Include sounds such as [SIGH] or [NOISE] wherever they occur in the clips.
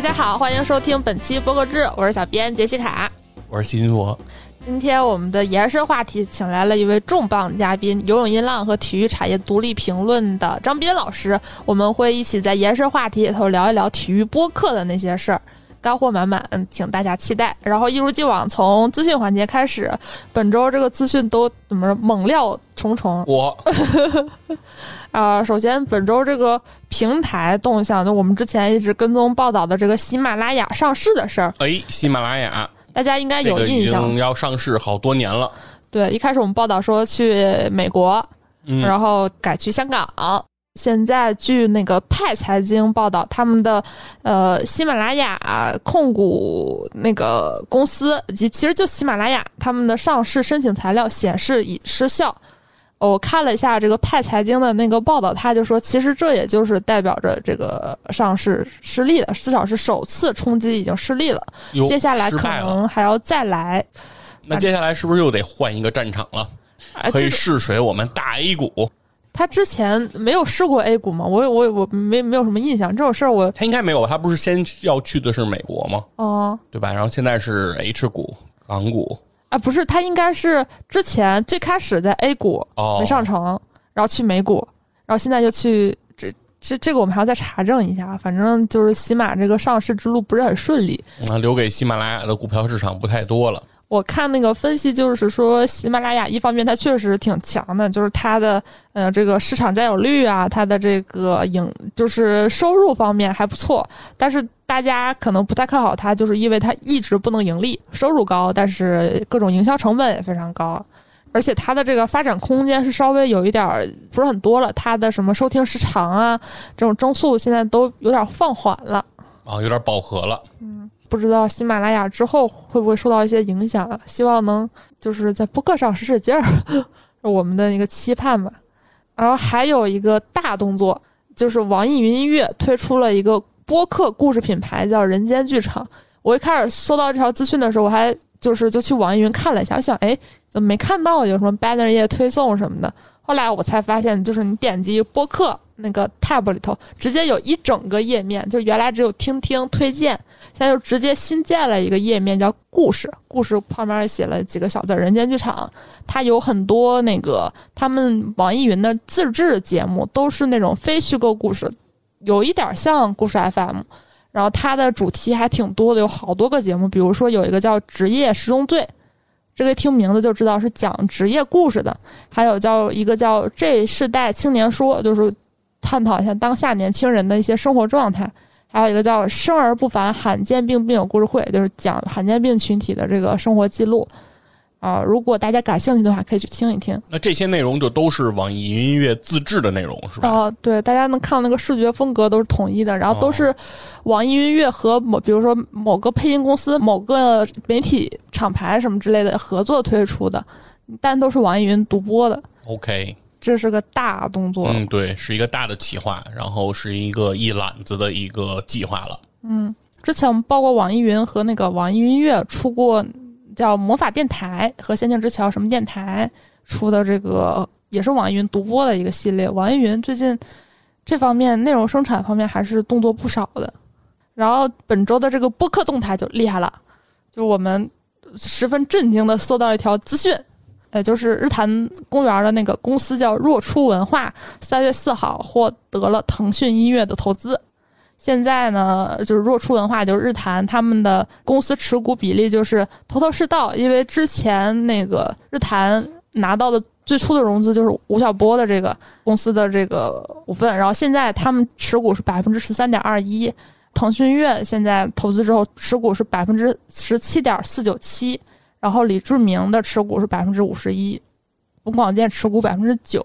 大家好，欢迎收听本期播客志，我是小编杰西卡，我是西金博。今天我们的延伸话题，请来了一位重磅嘉宾，游泳音浪和体育产业独立评论的张斌老师。我们会一起在延伸话题里头聊一聊体育播客的那些事儿，干货满满，请大家期待。然后一如既往，从资讯环节开始，本周这个资讯都怎么猛料重重。我 [LAUGHS] 啊，首先本周这个平台动向，就我们之前一直跟踪报道的这个喜马拉雅上市的事儿，哎，喜马拉雅大家应该有这个已印象。经要上市好多年了。对，一开始我们报道说去美国，嗯，然后改去香港。现在据那个派财经报道，他们的呃喜马拉雅控股那个公司，及其实就喜马拉雅，他们的上市申请材料显示已失效。我看了一下这个派财经的那个报道，他就说，其实这也就是代表着这个上市失利了，至少是首次冲击已经失利了，接下来可。能还要再来。那接下来是不是又得换一个战场了？可以试水我们大 A 股？他之前没有试过 A 股吗？我我我没没有什么印象，这种事儿我他应该没有，他不是先要去的是美国吗？哦对吧？然后现在是 H 股、港股。啊不是，他应该是之前最开始在 A 股哦，没上成，然后去美股，然后现在又去这这这个我们还要再查证一下，反正就是喜马这个上市之路不是很顺利。那留给喜马拉雅的股票市场不太多了。我看那个分析，就是说喜马拉雅一方面它确实挺强的，就是它的呃这个市场占有率啊，它的这个盈就是收入方面还不错，但是大家可能不太看好它，就是因为它一直不能盈利，收入高，但是各种营销成本也非常高。而且它的这个发展空间是稍微有一点儿不是很多了，它的什么收听时长啊，这种增速现在都有点放缓了。啊，有点饱和了。嗯不知道喜马拉雅之后会不会受到一些影响啊？希望能就是在播客上使使劲儿，[LAUGHS] 我们的一个期盼吧。然后还有一个大动作，就是网易云音乐推出了一个播客故事品牌，叫人间剧场。我一开始收到这条资讯的时候，我还就是就去网易云看了一下，我想，哎，怎么没看到有什么 banner 页推送什么的？后来我才发现，就是你点击播客那个 tab 里头，直接有一整个页面，就原来只有听听推荐，现在就直接新建了一个页面叫故事，故事旁边写了几个小字“人间剧场”。它有很多那个他们网易云的自制节目，都是那种非虚构故事，有一点像故事 FM。然后它的主题还挺多的，有好多个节目，比如说有一个叫《职业十宗罪》，这个听名字就知道是讲职业故事的。还有叫一个叫《这世代青年说》，就是探讨一下当下年轻人的一些生活状态。还有一个叫“生而不凡罕见病病友故事会”，就是讲罕见病群体的这个生活记录。啊、如果大家感兴趣的话，可以去听一听。那这些内容就都是网易云音乐自制的内容，是吧？哦，对，大家能看到那个视觉风格都是统一的，然后都是网易云音乐和某，比如说某个配音公司、某个媒体厂牌什么之类的合作推出的，但都是网易云独播的，OK，这是个大动作。嗯，对，是一个大的企划，然后是一个一揽子的一个计划了。嗯之前我们报过网易云和那个网易云音乐出过叫魔法电台和仙境之桥什么电台出的这个也是网易云独播的一个系列。网易云最近这方面内容生产方面还是动作不少的。然后本周的这个播客动态就厉害了，就我们十分震惊的搜到一条资讯，呃，就是日坛公园的那个公司叫若初文化，三月四号获得了腾讯音乐的投资。现在呢，就是若出文化，就是日坛他们的公司持股比例就是头头是道，因为之前那个日坛拿到的最初的融资就是吴晓波的这个公司的这个股份，然后现在他们持股是百分之十三点二一，腾讯院现在投资之后持股是百分之十七点四九七，然后李志明的持股是百分之五十一，冯广建持股百分之九。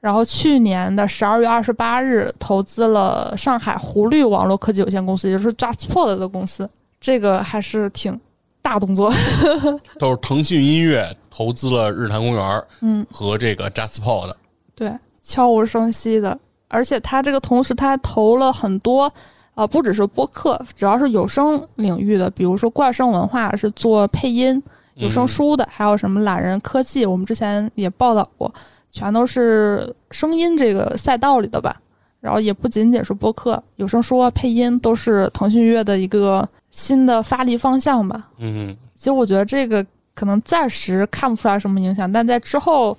然后去年的十二月二十八日投资了上海湖绿网络科技有限公司，也就是 JustPod 的公司，这个还是挺大动作。[LAUGHS] 都是腾讯音乐投资了日坛公园，嗯，和这个 JustPod 对，悄无声息的，而且他这个同时他还投了很多，呃，不只是播客，主要是有声领域的，比如说怪声文化是做配音、有声书的，还有什么懒人科技，我们之前也报道过，全都是声音这个赛道里的吧。然后也不仅仅是播客，有声书啊、配音都是腾讯音乐的一个新的发力方向吧。嗯，其实我觉得这个可能暂时看不出来什么影响，但在之后，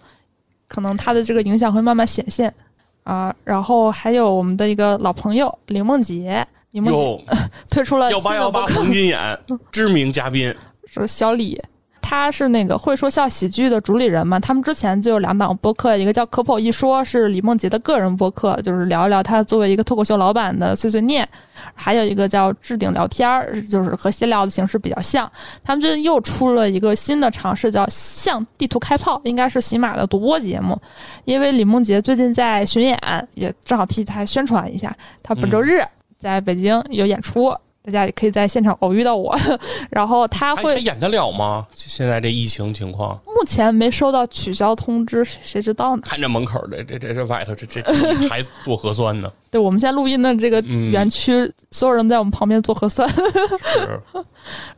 可能它的这个影响会慢慢显现啊。然后还有我们的一个老朋友林梦洁，林梦洁哟，[LAUGHS] 推出了幺八幺八红金眼知名嘉宾，[LAUGHS] 是小李，他是那个会说笑喜剧的主理人嘛。他们之前就有两档播客，一个叫《可否一说》，是李梦洁的个人播客，就是聊一聊他作为一个脱口秀老板的碎碎念；还有一个叫《置顶聊天儿》，就是和闲聊的形式比较像。他们最近又出了一个新的尝试，叫《向地图开炮》，应该是喜马的独播节目。因为李梦洁最近在巡演，也正好替他宣传一下，他本周日在北京有演出。大家也可以在现场偶遇到我，[LAUGHS] 然后他会演得了吗？现在这疫情情况，目前没收到取消通知，谁谁知道呢？看着门口这这这这外头这这这 [LAUGHS] 还做核酸呢，对，我们现在录音的这个嗯园区，所有人在我们旁边做核酸。是 [LAUGHS]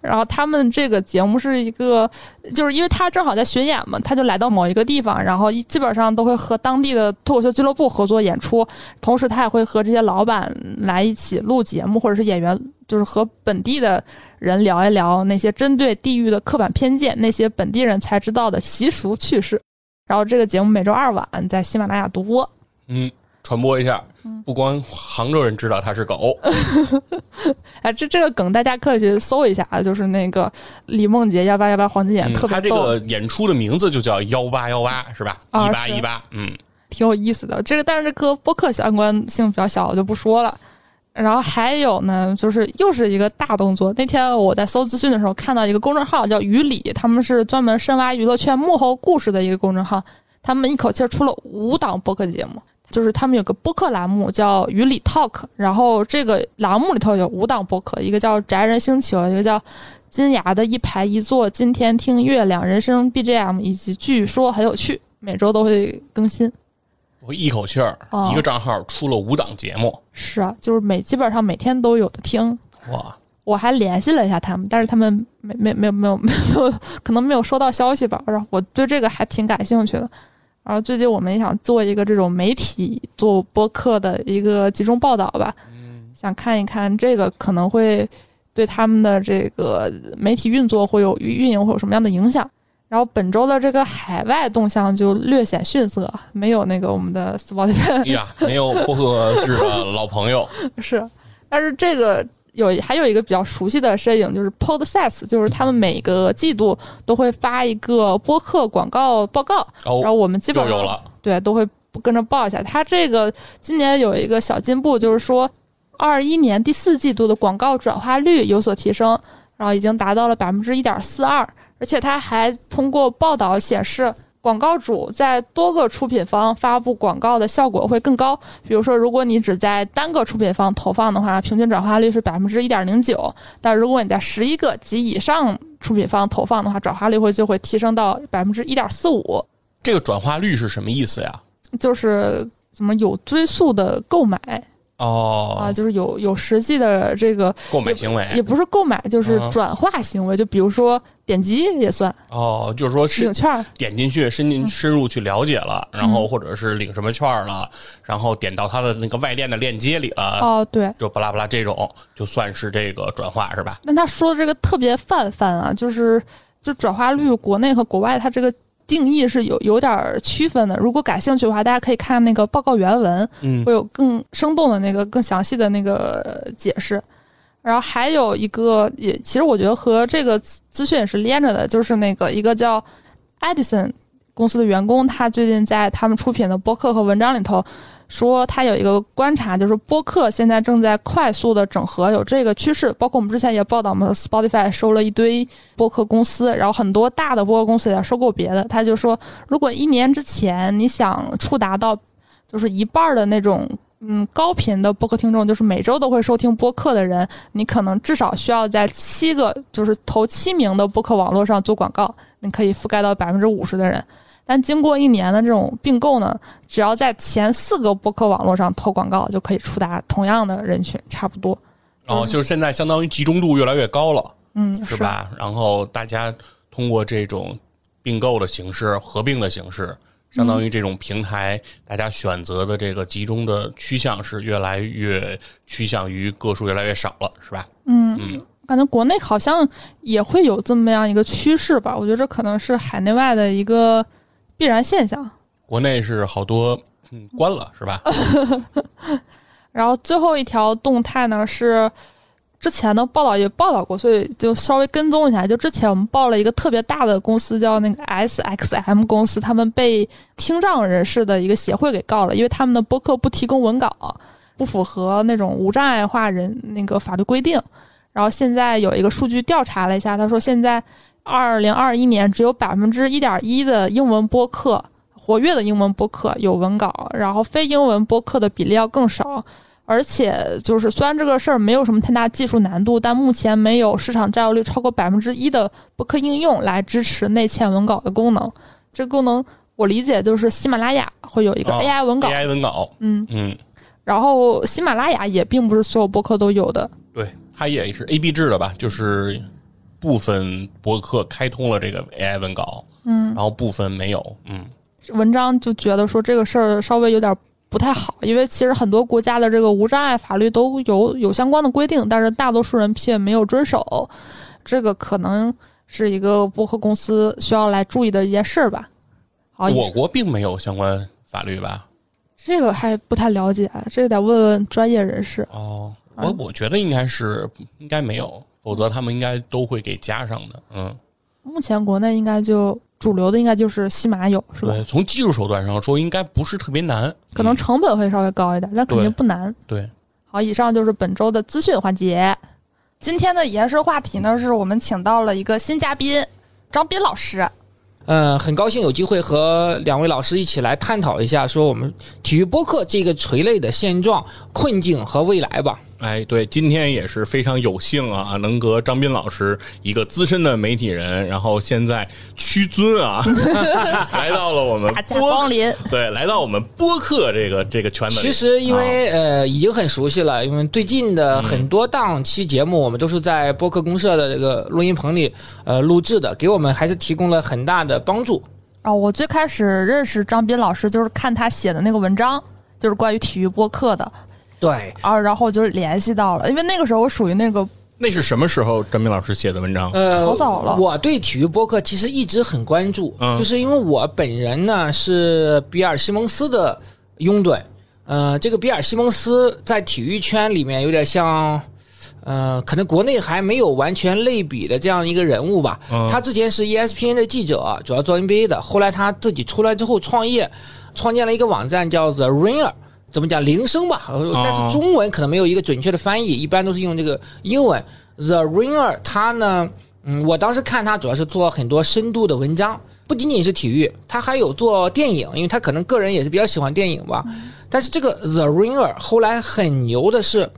然后他们这个节目是一个，就是因为他正好在巡演嘛，他就来到某一个地方，然后一基本上都会和当地的脱口秀俱乐部合作演出，同时他也会和这些老板来一起录节目，或者是演员，就是和本地的人聊一聊那些针对地域的刻板偏见，那些本地人才知道的习俗趣事。然后这个节目每周二晚在喜马拉雅独播。嗯，传播一下，嗯不光杭州人知道它是狗，[LAUGHS] 哎，这这个梗大家可以去搜一下啊，就是那个李梦洁幺八幺八黄金眼、特别逗。个演出的名字就叫幺八幺八，是吧？啊一八是一八，嗯，挺有意思的。这个但是这和播客相关性比较小，我就不说了。然后还有呢，就是又是一个大动作。那天我在搜资讯的时候，看到一个公众号叫“于理”，他们是专门深挖娱乐圈幕后故事的一个公众号。他们一口气儿出了五档播客节目，就是他们有个播客栏目叫“于理 Talk”，然后这个栏目里头有五档播客，一个叫“宅人星球”，一个叫金牙的一排一座，今天听月亮人生 BGM，以及据说很有趣，每周都会更新。我一口气儿、哦一个账号出了五档节目，是啊，就是每基本上每天都有的听。哇，我还联系了一下他们，但是他们没没没有没有没有，可能没有收到消息吧。然后我对这个还挺感兴趣的。然后最近我们也想做一个这种媒体做播客的一个集中报道吧，想看一看这个可能会对他们的这个媒体运作会有运营会有什么样的影响。然后本周的这个海外动向就略显逊色，没有那个我们的 Spotify 哎呀，没有播客制的老朋友，[LAUGHS] 是，但是这个有还有一个比较熟悉的身影，就是 Podcast，就是他们每个季度都会发一个播客广告报告，然哦，后我们基本上又有了，对都会跟着报一下。它。这个今年有一个小进步，就是说二一年第四季度的广告转化率有所提升，然后已经达到了百分之一点四二，而且他还通过报道显示。广告主在多个出品方发布广告的效果会更高。比如说，如果你只在单个出品方投放的话，平均转化率是百分之一点零九；但如果你在十一个及以上出品方投放的话，转化率会就会提升到百分之一点四五。这个转化率是什么意思呀？就是什么有追溯的购买哦，啊，就是有有实际的这个，购买行为也不是购买，就是嗯转化行为。就比如说点击也算，哦，就是说是领券儿，点进去深进深入去了解了，然嗯后或者是领什么券儿了，然后点到他的那个外链的链接里了，哦，对。就巴拉巴拉这种，就算是这个转化是吧？那他说的这个特别泛泛啊，就是就转化率，国内和国外它这个定义是有有点儿区分的。如果感兴趣的话，大家可以看那个报告原文，嗯会有更生动的那个、更详细的那个呃解释。然后还有一个，也其实我觉得和这个资资讯也是连着的，就是那个一个叫 Edison 公司的员工，他最近在他们出品的播客和文章里头说，他有一个观察，就是播客现在正在快速的整合，有这个趋势。包括我们之前也报道我们，Spotify 收了一堆播客公司，然后很多大的播客公司也在收购别的。他就说，如果一年之前你想触达到就是一半的那种嗯高频的播客听众，就是每周都会收听播客的人，你可能至少需要在七个就是头七名的播客网络上做广告，你可以覆盖到百分之五十的人。但经过一年的这种并购呢，只要在前四个播客网络上投广告，就可以触达同样的人群，差不多。哦，就是现在相当于集中度越来越高了，嗯，是？吧？然后大家通过这种并购的形式、合并的形式，相当于这种平台，大家选择的这个集中的趋向是越来越趋向于个数越来越少了，是吧？嗯嗯，感觉国内好像也会有这么样一个趋势吧。我觉得这可能是海内外的一个必然现象。国内是好多嗯关了，是吧？[LAUGHS] 然后最后一条动态呢是之前的报道也报道过，所以就稍微跟踪一下。就之前我们报了一个特别大的公司叫那个 SXM 公司，他们被听障人士的一个协会给告了，因为他们的播客不提供文稿，不符合那种无障碍化人那个法律规定。然后现在有一个数据调查了一下，他说现在二零二一年只有百分之一点一的英文播客活跃的英文播客有文稿，然后非英文播客的比例要更少。而且就是虽然这个事儿没有什么太大技术难度，但目前没有市场占有率超过百分之一的播客应用来支持内嵌文稿的功能。这个功能我理解就是喜马拉雅会有一个啊 AI 文稿，AI 文稿，嗯，嗯，然后喜马拉雅也并不是所有播客都有的，对，它也是 A B 制的吧？就是部分博客开通了这个 AI 文稿，嗯，然后部分没有，嗯，文章就觉得说这个事儿稍微有点不太好，因为其实很多国家的这个无障碍法律都有有相关的规定，但是大多数人却没有遵守，这个可能是一个播客公司需要来注意的一件事儿吧。好，我国并没有相关法律吧？这个还不太了解，这个得问问专业人士。哦，啊我我觉得应该是应该没有，否则他们应该都会给加上的。嗯，目前国内应该就主流的应该就是西马有，是吧？对，从技术手段上说，应该不是特别难，可能嗯成本会稍微高一点，但肯定不难。对。好，以上就是本周的资讯环节。今天的延伸话题呢，是我们请到了一个新嘉宾张斌老师。嗯，很高兴有机会和两位老师一起来探讨一下，说我们体育播客这个垂类的现状、困境和未来吧。哎，对，今天也是非常有幸啊，能和张斌老师一个资深的媒体人，然后现在屈尊啊，[LAUGHS] [LAUGHS] 来到了我们大驾光临，对，来到我们播客这个这个圈子里。其实因为、啊呃已经很熟悉了，因为最近的很多档期节目我们都是在播客公社的这个录音棚里呃录制的，给我们还是提供了很大的帮助。哦，我最开始认识张斌老师就是看他写的那个文章，就是关于体育播客的对，啊，然后我就联系到了，因为那个时候我属于那个那是什么时候张明老师写的文章？呃，好早了我对体育播客其实一直很关注，嗯就是因为我本人呢是比尔西蒙斯的拥趸。呃，这个比尔西蒙斯在体育圈里面有点像，呃，可能国内还没有完全类比的这样一个人物吧。嗯他之前是 E ESPN 的记者，主要做 NBA 的，后来他自己出来之后创业，创建了一个网站叫 The Ringer。怎么讲铃声吧？呃但是中文可能没有一个准确的翻译，一般都是用这个英文。The Ringer，他呢，嗯，我当时看他主要是做很多深度的文章，不仅仅是体育，他还有做电影，因为他可能个人也是比较喜欢电影吧。但是这个 The Ringer 后来很牛的是，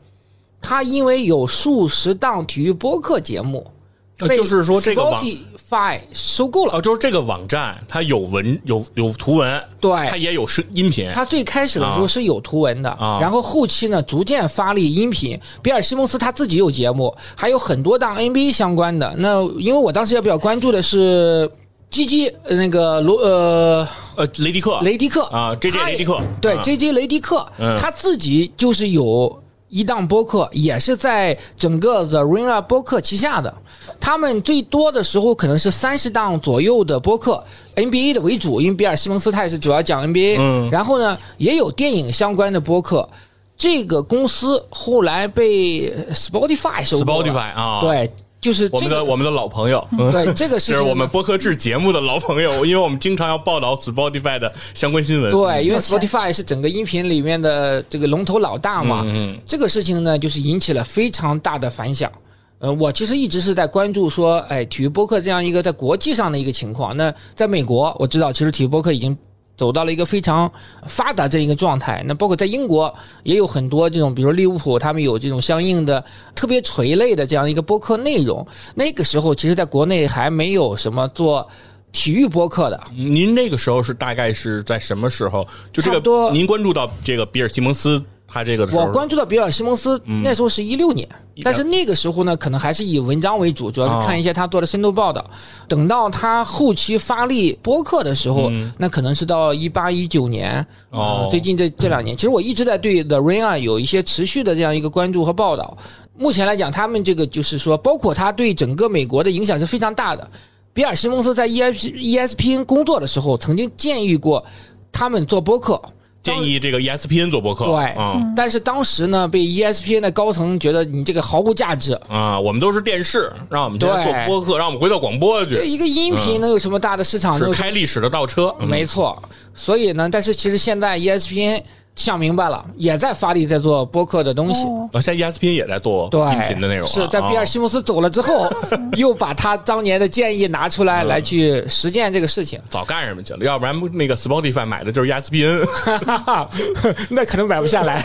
他因为有数十档体育播客节目，被呃就是说这个网 Spotify 收购了。哦，就是这个网站，它有文有有图文，对它，也有声音频。它最开始的时候是有图文的，啊然后后期呢逐渐发力音频。比尔西蒙斯他自己有节目，还有很多档 NBA 相关的。那因为我当时也比较关注的是基基呃那个罗呃呃，雷迪克雷迪克啊，J J 雷迪克，对啊 J J 雷迪克，嗯他自己就是有一档播客，也是在整个 The Ringer 播客旗下的。他们最多的时候可能是三十档左右的播客，NBA 的为主，因为比尔西蒙斯他也是主要讲 NBA，、嗯然后呢也有电影相关的播客。这个公司后来被 Spotify 收购啊，，对，就是这个我们的我们的老朋友，嗯对这个事情呢，这是我们播客制节目的老朋友，[LAUGHS] 因为我们经常要报道 Spotify 的相关新闻。对，因为 Spotify 是整个音频里面的这个龙头老大嘛，嗯嗯这个事情呢，就是引起了非常大的反响。呃，我其实一直是在关注说，哎，体育播客这样一个在国际上的一个情况。那在美国，我知道其实体育播客已经走到了一个非常发达这样一个状态。那包括在英国也有很多这种，比如说利物浦，他们有这种相应的特别垂类的这样一个播客内容。那个时候，其实在国内还没有什么做体育播客的。您那个时候是大概是在什么时候？就这个您关注到这个比尔西蒙斯他这个我关注到比尔·西蒙斯，嗯。那时候是一六年，一但是那个时候呢，可能还是以文章为主，主要是看一些他做的深度报道。等到他后期发力播客的时候，嗯。那可能是到一八一九年，哦。呃最近这这两年，其实我一直在对 The Ring 啊有一些持续的这样一个关注和报道。目前来讲，他们这个就是说，包括他对整个美国的影响是非常大的。比尔·西蒙斯在 E ESP ESPN 工作的时候，曾经建议过他们做播客，建议这个 E ESPN 做播客，对嗯。但是当时呢，被 E ESPN 的高层觉得你这个毫无价值，啊，我们都是电视，让我们现在做对播客，让我们回到广播去，这一个音频能有什么大的市场？能是开历史的倒车，嗯。没错，所以呢，但是其实现在 E ESPN 想明白了，也在发力在做播客的东西。现在 ESPN 也在做对，音频的内容了，是在比尔·啊西蒙斯走了之后，[LAUGHS] 又把他当年的建议拿出来，来去实践这个事情。早干什么去了？要不然那个 Spotify 买的就是 E ESPN，[LAUGHS] 那可能买不下来。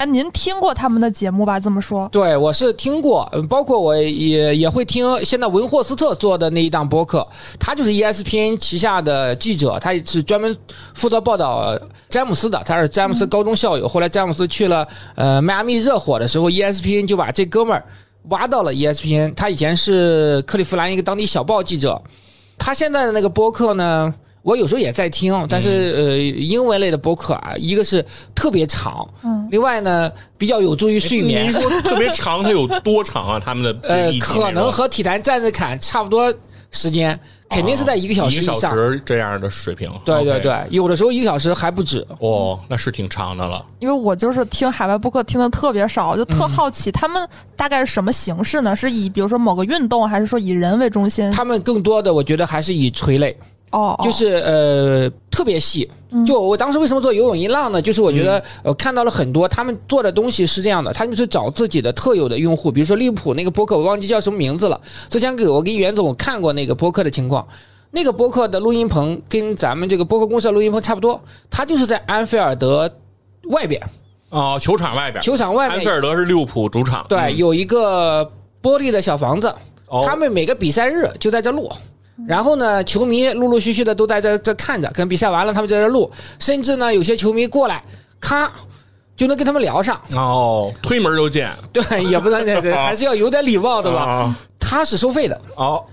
哎，您听过他们的节目吧？这么说，对，我是听过，包括我也也会听现在文霍斯特做的那一档播客，他就是 ESPN 旗下的记者，他是专门负责报道詹姆斯的，他是詹姆斯高中校友，后来詹姆斯去了呃迈阿密热火的时候，ESPN 就把这哥们儿挖到了 ESPN，他以前是克利夫兰一个当地小报记者，他现在的那个播客呢。我有时候也在听，但是呃，英文类的播客啊，一个是特别长，嗯，另外呢，比较有助于睡眠。您说 [LAUGHS] 特别长，它有多长啊？[LAUGHS] 他们的呃可能和体坛站着侃差不多时间，肯定是在一个小时一个小以上。时这样的水平。对对对，有的时候一个小时还不止。哦，那是挺长的了。因为我就是听海外播客听的特别少，就特好奇他们大概是什么形式呢？是以比如说某个运动，还是说以人为中心？他们更多的，我觉得还是以垂类，哦，哦就是呃特别细。就我当时为什么做游泳一浪呢？就是我觉得呃看到了很多他们做的东西是这样的，他们是找自己的特有的用户，比如说利物浦那个播客，我忘记叫什么名字了。之前给我跟袁总看过那个播客的情况。那个播客的录音棚跟咱们这个播客公司的录音棚差不多，它就是在安菲尔德外边，哦，球场外边，球场外边安菲尔德是利物浦主场，对，嗯有一个玻璃的小房子，哦他们每个比赛日就在这录。然后呢，球迷陆陆续续的都在这这看着，可能比赛完了他们在这录，甚至呢有些球迷过来，咔就能跟他们聊上。哦，推门就见，对，也不能还是要有点礼貌的吧。啊，[LAUGHS] 他是收费的，哦，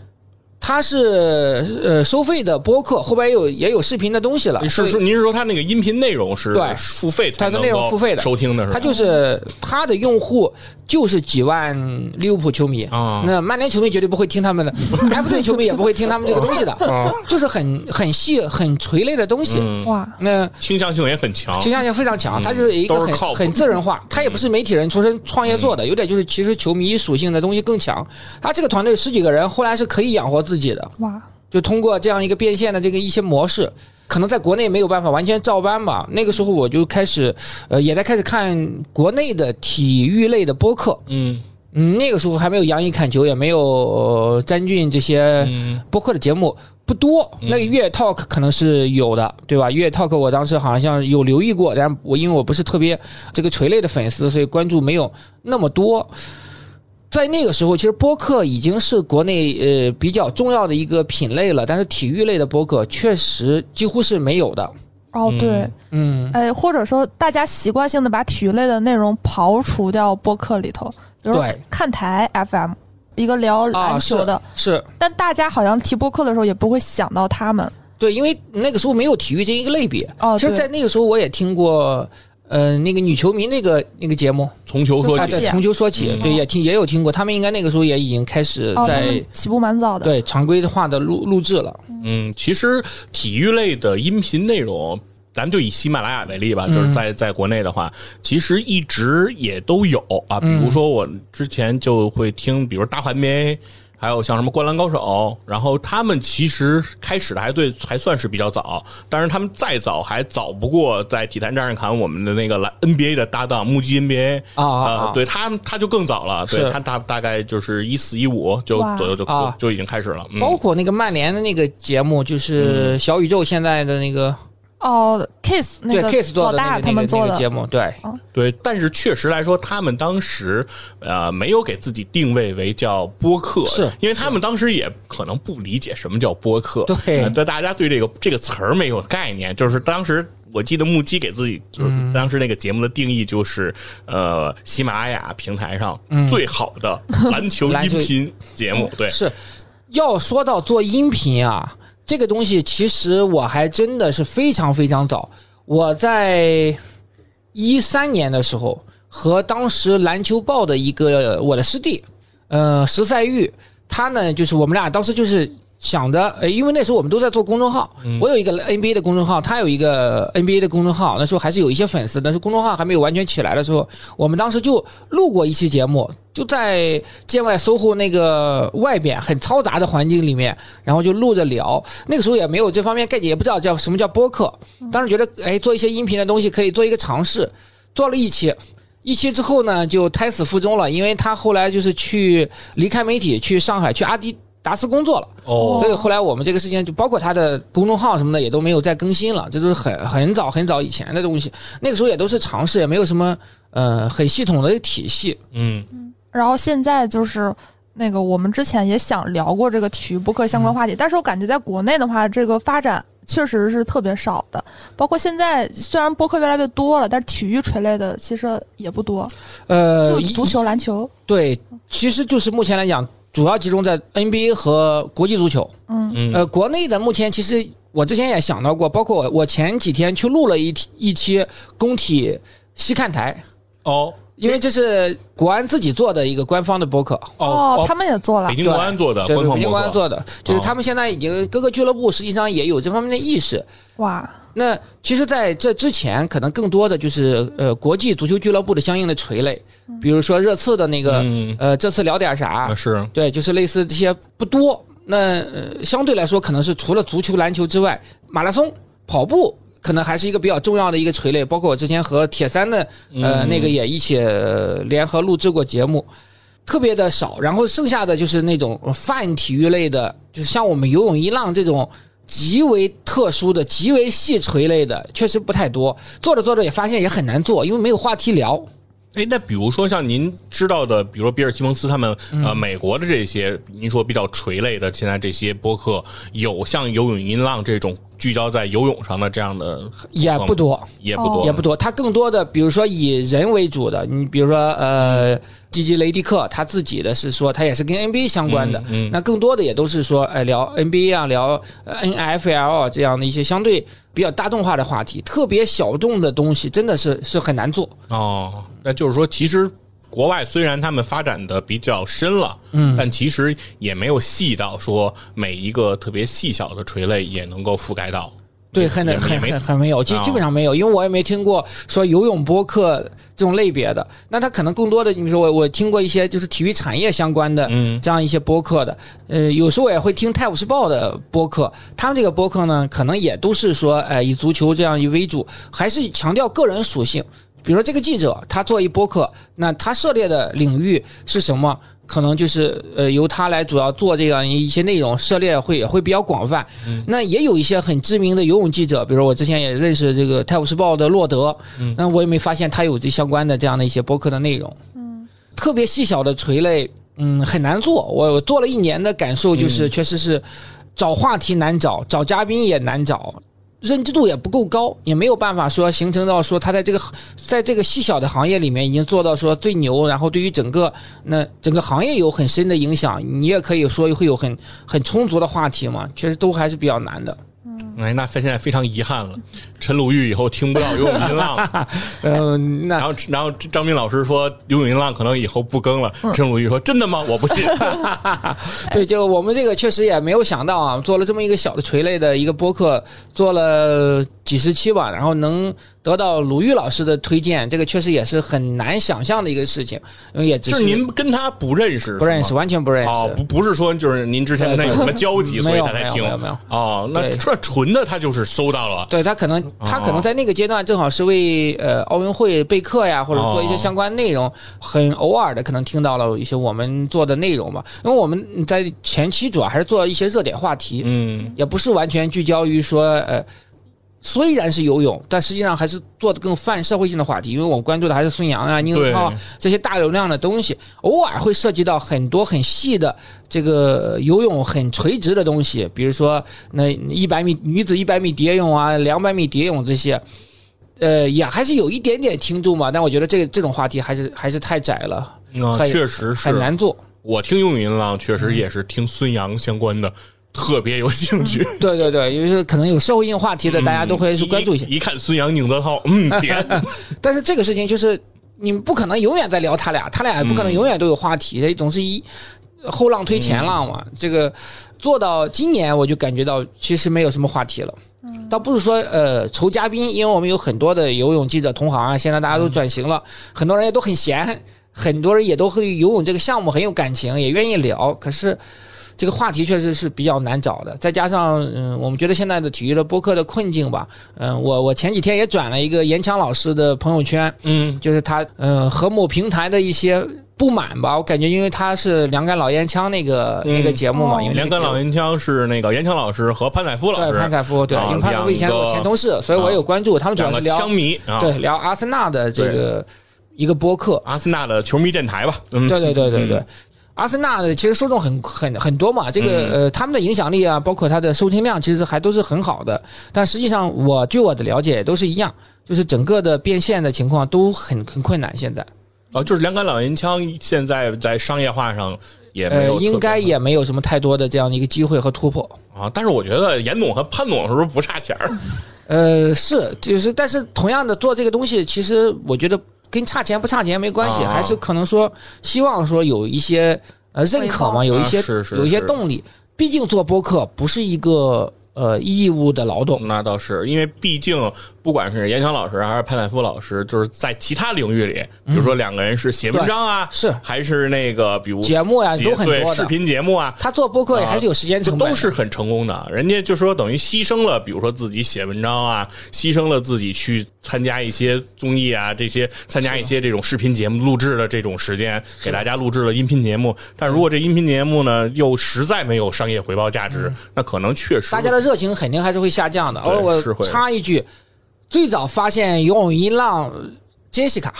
他是呃收费的播客，后边也有也有视频的东西了。是说您是说他那个音频内容是对付费才它的内容能付费的收听的是吧？他就是他的用户就是几万利物浦球迷啊那曼联球迷绝对不会听他们的 [LAUGHS] 埃弗顿球迷也不会听他们这个东西的，啊，就是很很细很垂类的东西。嗯，哇，那倾向性也很强，倾向性非常强，嗯他就是一个很很自然化，他也不是媒体人出身创业做的，有点就是其实球迷属性的东西更强。他这个团队十几个人，后来是可以养活自己的，哇，就通过这样一个变现的这个一些模式，可能在国内没有办法完全照搬吧。那个时候我就开始，呃，也在开始看国内的体育类的播客。嗯嗯，那个时候还没有杨毅砍球，也没有、呃詹俊这些嗯播客的节目不多。那个粤 talk 可能是有的，对吧？粤 talk 我当时好像有留意过，但我因为我不是特别这个垂类的粉丝，所以关注没有那么多。在那个时候，其实播客已经是国内呃比较重要的一个品类了，但是体育类的播客确实几乎是没有的。哦嗯对，嗯，哎，或者说大家习惯性的把体育类的内容刨除掉播客里头，比如说看台 FM，一个聊啊，篮球的，是是，但大家好像提播客的时候也不会想到他们。对，因为那个时候没有体育这一个类别。哦，其实，在那个时候我也听过，呃，那个女球迷那个那个节目，从球说啊，起，对，从球说起，嗯对，也听也有听过，他们应该那个时候也已经开始在、们起步蛮早的。对常规化的录录制了。嗯，其实体育类的音频内容。咱们就以喜马拉雅为例吧，嗯就是在在国内的话，其实一直也都有啊。比如说我之前就会听，比如大环 NBA，还有像什么灌篮高手，然后他们其实开始的还对还算是比较早，但是他们再早还早不过在体坛站上看我们的那个篮 NBA 的搭档目击 NBA 啊对他他就更早了，对是。他大大概就是一四一五就左右就就啊。就已经开始了，嗯。包括那个曼联的那个节目，就是小宇宙现在的那个哦哦，Kiss 那个 Kiss 做老大的那个那个他们做的，那个节目，对，对，但是确实来说，他们当时呃没有给自己定位为叫播客，是因为他们当时也可能不理解什么叫播客，对呃大家对这个这个词儿没有概念，就是当时。我记得木鸡给自己，就是当时那个节目的定义就是，呃，喜马拉雅平台上最好的篮球篮球音频节目。对，是要说到做音频啊，这个东西其实我还真的是非常非常早。我在一三年的时候，和当时篮球报的一个我的师弟，呃，石赛玉，他呢就是我们俩当时就是。想着，呃，因为那时候我们都在做公众号，我有一个 NBA 的公众号，他有一个 NBA 的公众号，那时候还是有一些粉丝，但是公众号还没有完全起来的时候，我们当时就录过一期节目，就在建外 SOHO 那个外边很嘈杂的环境里面，然后就录着聊。那个时候也没有这方面概念，也不知道叫什么叫播客。当时觉得，哎，做一些音频的东西可以做一个尝试，做了一期。一期之后呢，就胎死腹中了，因为他后来就是去离开媒体，去上海去阿迪达斯工作了。哦，所以后来我们这个事情就包括他的公众号什么的也都没有再更新了，这都是很很早很早以前的东西。那个时候也都是尝试，也没有什么呃很系统的体系。嗯，然后现在就是那个我们之前也想聊过这个体育播客相关话题，但是我感觉在国内的话，这个发展确实是特别少的。包括现在虽然播客越来越多了，但是体育垂类的其实也不多，呃，就足球、篮球。对，其实就是目前来讲，主要集中在 NBA 和国际足球。嗯嗯呃，国内的目前其实我之前也想到过，包括我我前几天去录了一期一期工体西看台，哦因为这是国安自己做的一个官方的博客。哦他们也做了北。京国安做的对，北京官方播客，国安做的，就是哦他们现在已经各个俱乐部实际上也有这方面的意识。哇，那其实，在这之前，可能更多的就是呃国际足球俱乐部的相应的垂类，比如说热刺的那个、嗯呃这次聊点啥啊，是对，就是类似这些不多。那、呃、相对来说，可能是除了足球、篮球之外，马拉松、跑步可能还是一个比较重要的一个垂类。包括我之前和铁三的呃、嗯那个也一起、呃联合录制过节目，特别的少。然后剩下的就是那种泛体育类的，就是像我们游泳、一浪这种。极为特殊的、极为细垂类的，确实不太多。做着做着也发现也很难做，因为没有话题聊。哎，那比如说像您知道的，比如说比尔·西蒙斯他们、呃美国的这些，您说比较垂类的，现在这些播客有像游泳音浪这种聚焦在游泳上的这样的也不多，也不多，也不多。它更多的，比如说以人为主的，你比如说呃，吉吉雷迪克他自己的是说，他也是跟 NBA 相关的。嗯嗯那更多的也都是说，哎，聊 NBA 啊，聊呃 NFL 啊这样的一些相对比较大众化的话题，特别小众的东西，真的是是很难做。哦，那就是说，其实国外虽然他们发展的比较深了，嗯，但其实也没有细到说每一个特别细小的垂类也能够覆盖到。对，也很很很很没有，基啊基本上没有，因为我也没听过说游泳播客这种类别的。那他可能更多的，你说我我听过一些就是体育产业相关的嗯这样一些播客的，呃，有时候我也会听《泰晤士报》的播客，他们这个播客呢，可能也都是说，呃，以足球这样一为主，还是强调个人属性。比如说这个记者他做一播客，那他涉猎的领域是什么？可能就是呃由他来主要做这样一些内容，涉猎会也会比较广泛。那也有一些很知名的游泳记者，比如我之前也认识这个《泰晤士报》的洛德，那我也没发现他有这相关的这样的一些博客的内容。嗯，特别细小的垂类，嗯，很难做。我我做了一年的感受就是，确实是找话题难找，找嘉宾也难找。认知度也不够高，也没有办法说形成到说他在这个在这个细小的行业里面已经做到说最牛，然后对于整个那整个行业有很深的影响，你也可以说会有很很充足的话题嘛，其实都还是比较难的。哎，那现在非常遗憾了，陈鲁豫以后听不到游泳音浪，[LAUGHS] 呃，那然后然后张斌老师说游泳音浪可能以后不更了，陈鲁豫说真的吗？我不信。[LAUGHS] 对，就我们这个确实也没有想到啊，做了这么一个小的垂类的一个播客，做了几十期吧，然后能得到鲁豫老师的推荐，这个确实也是很难想象的一个事情，因为也只就是您跟他不认识，不认识，完全不认识。哦，不不是说就是您之前跟他有什么交集，所以他才听。没有没有。哦，那对。这纯的他就是搜到了，对他可能，他可能在那个阶段正好是为呃奥运会备课呀，或者做一些相关内容，很偶尔的可能听到了一些我们做的内容吧。因为我们在前期主要还是做一些热点话题，嗯。也不是完全聚焦于说呃虽然是游泳，但实际上还是做的更泛社会性的话题，因为我关注的还是孙杨啊、宁泽涛这些大流量的东西，偶尔会涉及到很多很细的这个游泳很垂直的东西，比如说那一百米女子一百米蝶泳啊、两百米蝶泳这些。呃，也还是有一点点听众嘛，但我觉得这个这种话题还是还是太窄了，确实是很难做。我听用语音浪，确实也是听孙杨相关的，特别有兴趣。对对对，因为是可能有社会性话题的，大家都会去关注一下。一一看孙杨、宁泽涛，嗯，点 [LAUGHS] 但是这个事情就是你们不可能永远在聊他俩，他俩也不可能永远都有话题，总是一后浪推前浪嘛。这个做到今年，我就感觉到其实没有什么话题了。倒不是说呃愁嘉宾，因为我们有很多的游泳记者同行啊，现在大家都转型了，很多人也都很闲，很多人也都会游泳这个项目很有感情，也愿意聊。可是这个话题确实是比较难找的，再加上嗯，我们觉得现在的体育的播客的困境吧，嗯，我我前几天也转了一个严强老师的朋友圈，嗯，就是他嗯和某平台的一些不满吧，我感觉因为他是两杆老烟枪那个、嗯。那个节目嘛，哦。因为那个连杆老烟枪是那个严强老师和潘采夫老对师，潘采夫对，啊因为潘采夫以前是我前同事，所以我有关注，他们主要是聊枪迷啊，对聊阿森纳的这个一个播客，阿森纳的球迷电台吧，嗯，对对对对对。阿森纳的其实受众很很很多嘛，这个、嗯呃他们的影响力啊，包括它的收听量，其实还都是很好的。但实际上，我据我的了解都是一样，就是整个的变现的情况都很很困难。现在哦，就是两杆老烟枪现在在商业化上也没呃有应该也没有什么太多的这样的一个机会和突破。啊，但是我觉得严总和潘总是不是不差钱儿？呃，是，就是，但是同样的做这个东西，其实我觉得跟差钱不差钱没关系，啊还是可能说希望说有一些呃认可嘛，报。有一些、啊是是有一些动力。毕竟做播客不是一个呃义务的劳动，那倒是，因为毕竟不管是严强老师还是潘采夫老师，就是在其他领域里，比如说两个人是写文章啊，是还是那个比如节目呀节都很多视。频节目啊，他做播客也还是有时间这成本的，都是很成功的。人家就说等于牺牲了，比如说自己写文章啊，牺牲了自己去参加一些综艺啊，这些参加一些这种视频节目录制的这种时间，给大家录制了音频节目。但如果这音频节目呢，又实在没有商业回报价值，那可能确实大家的热情肯定还是会下降的。对而我插一句，最早发现游泳音浪。杰西卡，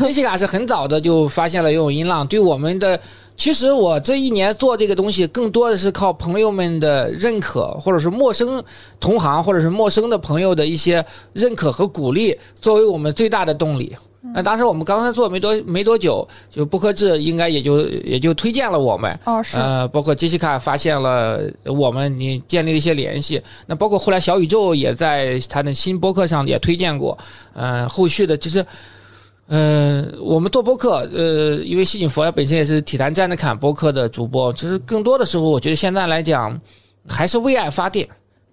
杰西卡是很早的就发现了游泳音浪，对我们的，其实我这一年做这个东西，更多的是靠朋友们的认可，或者是陌生同行，或者是陌生的朋友的一些认可和鼓励，作为我们最大的动力。那当时我们刚才做没多没多久，就布克制应该也就也就推荐了我们，哦，是，呃，包括杰西卡发现了我们，你建立了一些联系。那包括后来小宇宙也在他的新播客上也推荐过。呃，后续的其实，呃，我们做播客，呃，因为西锦佛本身也是体坛站着侃播客的主播，其实更多的时候，我觉得现在来讲还是为爱发电。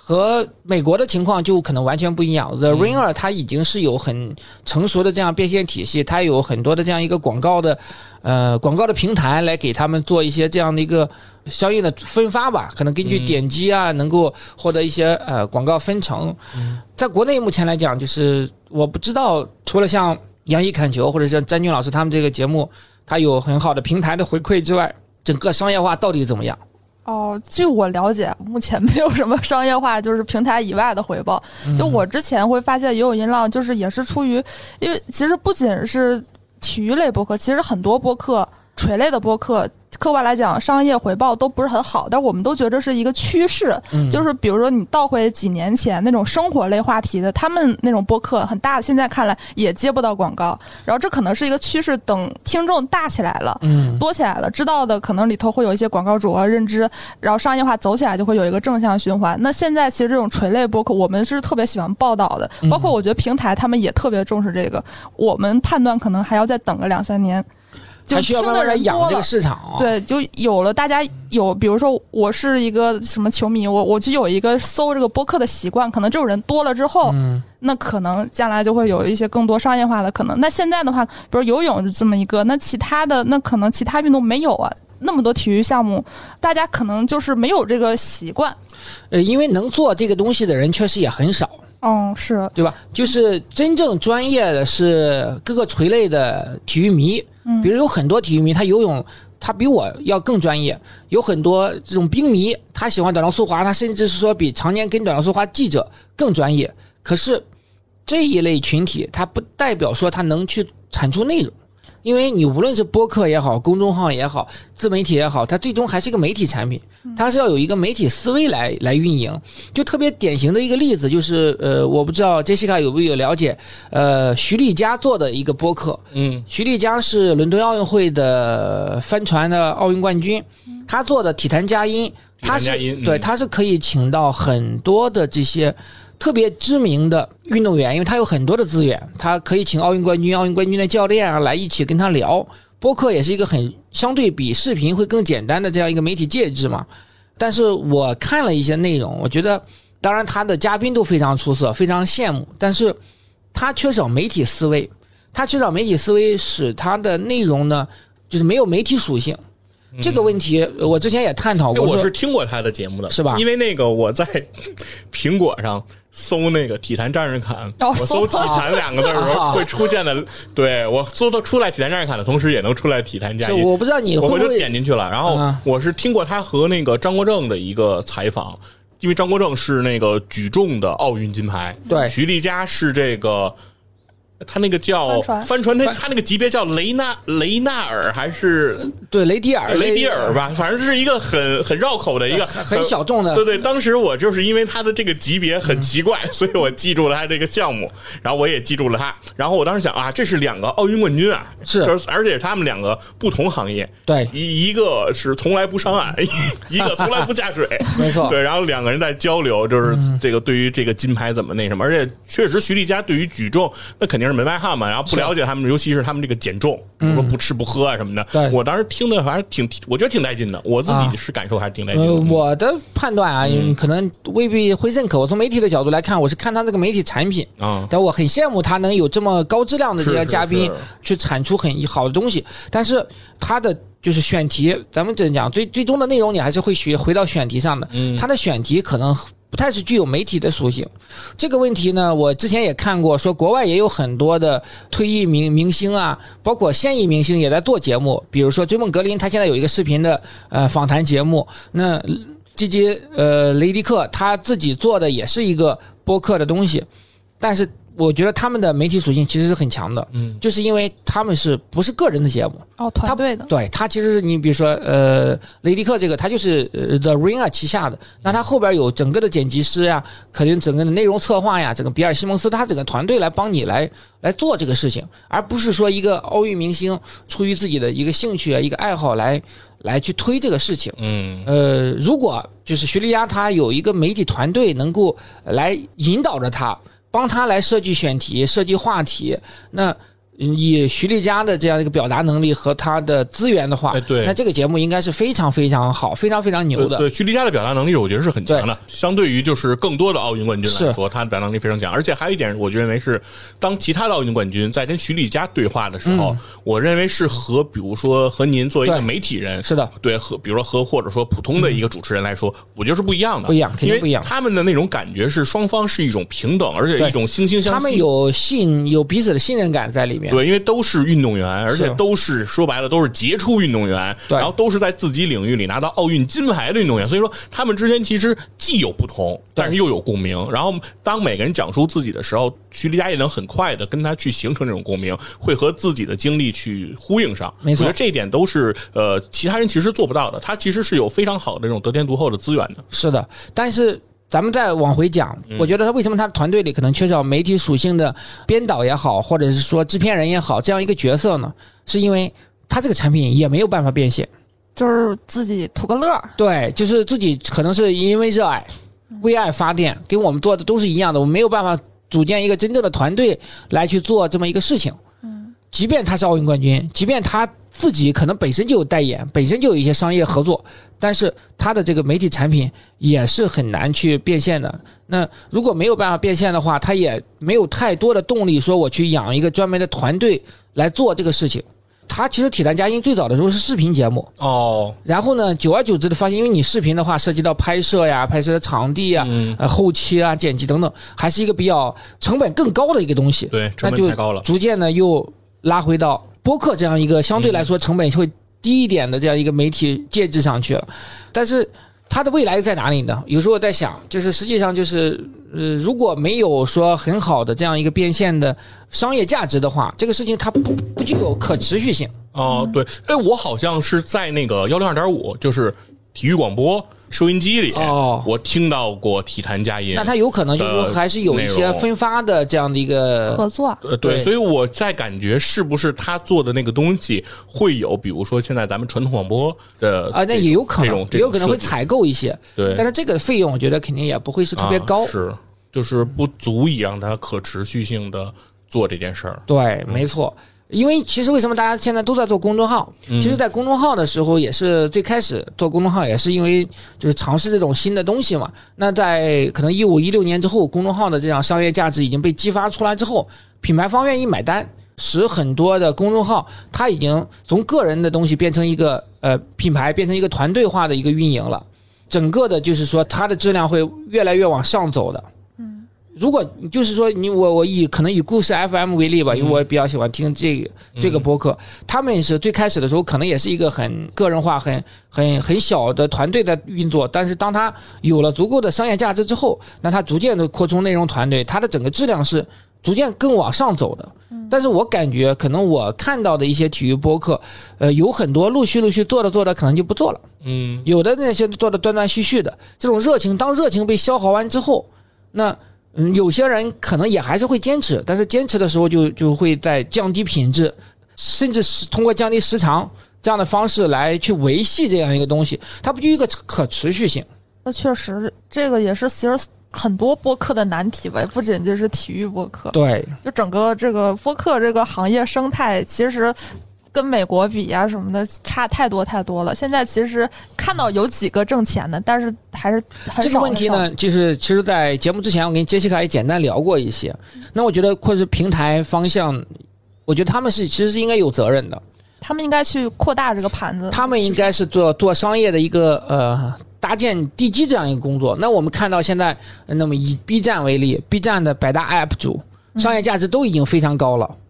和美国的情况就可能完全不一样。The Ringer 它已经是有很成熟的这样变现体系，它有很多的这样一个广告的，呃，广告的平台来给他们做一些这样的一个相应的分发吧，可能根据点击啊，能够获得一些呃广告分成。在国内目前来讲，就是我不知道，除了像杨一砍球或者像詹俊老师他们这个节目，它有很好的平台的回馈之外，整个商业化到底怎么样？哦，据我了解，目前没有什么商业化，就是平台以外的回报。就我之前会发现，也有音浪就是也是出于，因为其实不仅是体育类播客，其实很多播客垂类的播客，客观来讲，商业回报都不是很好，但我们都觉得是一个趋势。嗯就是比如说你倒回几年前那种生活类话题的，他们那种播客很大，现在看来也接不到广告。然后这可能是一个趋势，等听众大起来了。嗯多起来了，知道的可能里头会有一些广告主啊认知，然后商业化走起来就会有一个正向循环。那现在其实这种垂类播客，我们是特别喜欢报道的，包括我觉得平台他们也特别重视这个。我们判断可能还要再等个两三年，就需要听的慢慢来人多了养这个。市场啊。对，就有了大家有，比如说我是一个什么球迷，我我就有一个搜这个播客的习惯，可能这种人多了之后，嗯那可能将来就会有一些更多商业化的可能。那现在的话，比如游泳是这么一个，那其他的那可能其他运动没有啊，那么多体育项目，大家可能就是没有这个习惯。呃，因为能做这个东西的人确实也很少。嗯，是，对吧？就是真正专业的是各个垂类的体育迷，比如有很多体育迷，他游泳他比我要更专业；有很多这种冰迷，他喜欢短道速滑，他甚至是说比常年跟短道速滑记者更专业。可是这一类群体，他不代表说他能去产出内容。因为你无论是播客也好，公众号也好，自媒体也好，它最终还是一个媒体产品，它是要有一个媒体思维来来运营。就特别典型的一个例子就是，呃，我不知道 Jessica 有没有了解，呃，徐丽佳做的一个播客，嗯。徐丽佳是伦敦奥运会的帆船的奥运冠军，他做的体坛佳音，他是体坛佳音嗯。对，他是可以请到很多的这些特别知名的运动员，因为他有很多的资源，他可以请奥运冠军、奥运冠军的教练啊来一起跟他聊。播客也是一个很相对比视频会更简单的这样一个媒体介质嘛。但是我看了一些内容，我觉得当然他的嘉宾都非常出色，非常羡慕，但是他缺少媒体思维，他缺少媒体思维，使他的内容呢就是没有媒体属性。这个问题呃我之前也探讨过，我是听过他的节目的，是吧因为那个我在 [LAUGHS] 苹果上搜那个“体坛战士侃”，哦我搜“体坛”两个字的时啊候会出现的，对我搜到出来“体坛战士侃”的同时，也能出来“体坛佳音”。是我不知道你我回头会不会点进去了，然后啊我是听过他和那个张国正的一个采访，因为张国正是那个举重的奥运金牌，对徐丽佳是这个。他那个叫帆船。帆船，他他那个级别叫雷纳雷纳尔还是？对雷迪尔，雷迪尔吧？反正是一个很很绕口的一个很小众的。对对，当时我就是因为他的这个级别很奇怪，[LAUGHS] 所以我记住了他这个项目，然后我也记住了他。然后我当时想啊，这是两个奥运冠军啊，是。就是而且是他们两个不同行业，对。一一个是从来不上岸，一 [LAUGHS] 一个从来不下水，[LAUGHS] 没错。对，然后两个人在交流，就是这个对于这个金牌怎么那什么，而且确实徐丽佳对于举重那肯定是门外汉嘛，然后不了解他们，尤其是他们这个减重，比如说不吃不喝啊什么的，对我当时听的反正挺，我觉得挺带劲的，我自啊己是感受还是挺带劲的。呃，嗯我的判断啊，可能未必会认可。我从媒体的角度来看，我是看他这个媒体产品，啊，但我很羡慕他能有这么高质量的这些嘉宾是去产出很好的东西。但是他的就是选题，咱们这讲最最终的内容，你还是会学回到选题上的。嗯他的选题可能不太是具有媒体的属性。这个问题呢，我之前也看过，说国外也有很多的退役明明星啊，包括现役明星也在做节目，比如说追梦格林，他现在有一个视频的呃访谈节目，那。基基呃雷迪克他自己做的也是一个播客的东西，但是我觉得他们的媒体属性其实是很强的，嗯，就是因为他们是不是个人的节目，哦，团队的，对他其实是你比如说呃雷迪克这个，他就是呃 The Ringer 旗下的，那他后边有整个的剪辑师呀，可能整个的内容策划呀，整个比尔西蒙斯他整个团队来帮你来来做这个事情，而不是说一个奥运明星出于自己的一个兴趣啊一个爱好来来去推这个事情。嗯。呃，如果就是徐丽佳她有一个媒体团队能够来引导着她，帮他来设计选题、设计话题，那以徐丽佳的这样一个表达能力和她的资源的话，哎对那这个节目应该是非常非常好、非常非常牛的。对对，徐丽佳的表达能力我觉得是很强的，相对于就是更多的奥运冠军来说，她的表达能力非常强。而且还有一点，我认为是当其他的奥运冠军在跟徐丽佳对话的时候，我认为是和比如说和您作为一个媒体人，是的，对和比如说和或者说普通的一个主持人来说，我觉得是不一样的，不一样肯定不一样他们的那种感觉是双方是一种平等，而且一种惺惺相惜。他们有信有彼此的信任感在里面。对，因为都是运动员，而且都是说白了都是杰出运动员，然后都是在自己领域里拿到奥运金牌的运动员，所以说他们之间其实既有不同，但是又有共鸣。然后当每个人讲述自己的时候，徐丽佳也能很快的跟他去形成这种共鸣，会和自己的经历去呼应上。没错我觉得这一点都是呃其他人其实做不到的，他其实是有非常好的这种得天独厚的资源的。是的，但是咱们再往回讲，嗯我觉得他为什么他团队里可能缺少媒体属性的编导也好，或者是说制片人也好，这样一个角色呢？是因为他这个产品也没有办法变现，就是自己图个乐儿，对，就是自己可能是因为热爱，为爱发电，跟我们做的都是一样的，我们没有办法组建一个真正的团队来去做这么一个事情。嗯，即便他是奥运冠军，即便他自己可能本身就有代言，本身就有一些商业合作，但是他的这个媒体产品也是很难去变现的。那如果没有办法变现的话，他也没有太多的动力说我去养一个专门的团队来做这个事情。他其实体坛佳音最早的时候是视频节目，哦，然后呢，久而久之的发现，因为你视频的话涉及到拍摄呀、拍摄的场地呀、嗯，呃后期啊、剪辑等等，还是一个比较成本更高的一个东西。对，成本太高了。逐渐呢又拉回到播客这样一个相对来说成本会低一点的这样一个媒体介质上去了。但是它的未来在哪里呢？有时候我在想，就是实际上就是呃，如果没有说很好的这样一个变现的商业价值的话，这个事情它不不具有可持续性。哦，对，哎，我好像是在那个幺零二点五，就是体育广播收音机里，哦我听到过体坛佳音。那他有可能就是说呃还是有一些分发的这样的一个合作，呃，对，对所以我在感觉是不是他做的那个东西会有，比如说现在咱们传统广播的啊，那也有可能种，这种也有可能会设计采购一些，对，但是这个费用我觉得肯定也不会是特别高。啊是就是不足以让他可持续性的做这件事儿。对，没错。因为其实为什么大家现在都在做公众号？嗯其实，在公众号的时候，也是最开始做公众号，也是因为就是尝试这种新的东西嘛。那在可能一五一六年之后，公众号的这样商业价值已经被激发出来之后，品牌方愿意买单，使很多的公众号它已经从个人的东西变成一个呃品牌，变成一个团队化的一个运营了。整个的就是说，它的质量会越来越往上走的。如果就是说你我我以可能以故事 FM 为例吧，因为我也比较喜欢听这个这个播客，他们是最开始的时候可能也是一个很个人化、很很很小的团队在运作，但是当他有了足够的商业价值之后，那他逐渐的扩充内容团队，它的整个质量是逐渐更往上走的。但是我感觉可能我看到的一些体育播客，呃，有很多陆续陆续做着做着可能就不做了。嗯，有的那些做的断断续续的，这种热情，当热情被消耗完之后，那嗯，有些人可能也还是会坚持，但是坚持的时候就就会在降低品质，甚至是通过降低时长这样的方式来去维系这样一个东西，它不具一个可持续性。那确实，这个也是其实很多播客的难题吧，不仅仅是体育播客，对，就整个这个播客这个行业生态，其实跟美国比啊什么的差太多太多了。现在其实看到有几个挣钱的，但是还是很这个少问题呢，就是其实，在节目之前，我跟杰西卡也简单聊过一些。那我觉得，或者是平台方向，我觉得他们是其实是应该有责任的。他们应该去扩大这个盘子。他们应该是做做商业的一个呃搭建地基这样一个工作。那我们看到现在，呃那么以 B 站为例，B 站的百大 App 主商业价值都已经非常高了。对。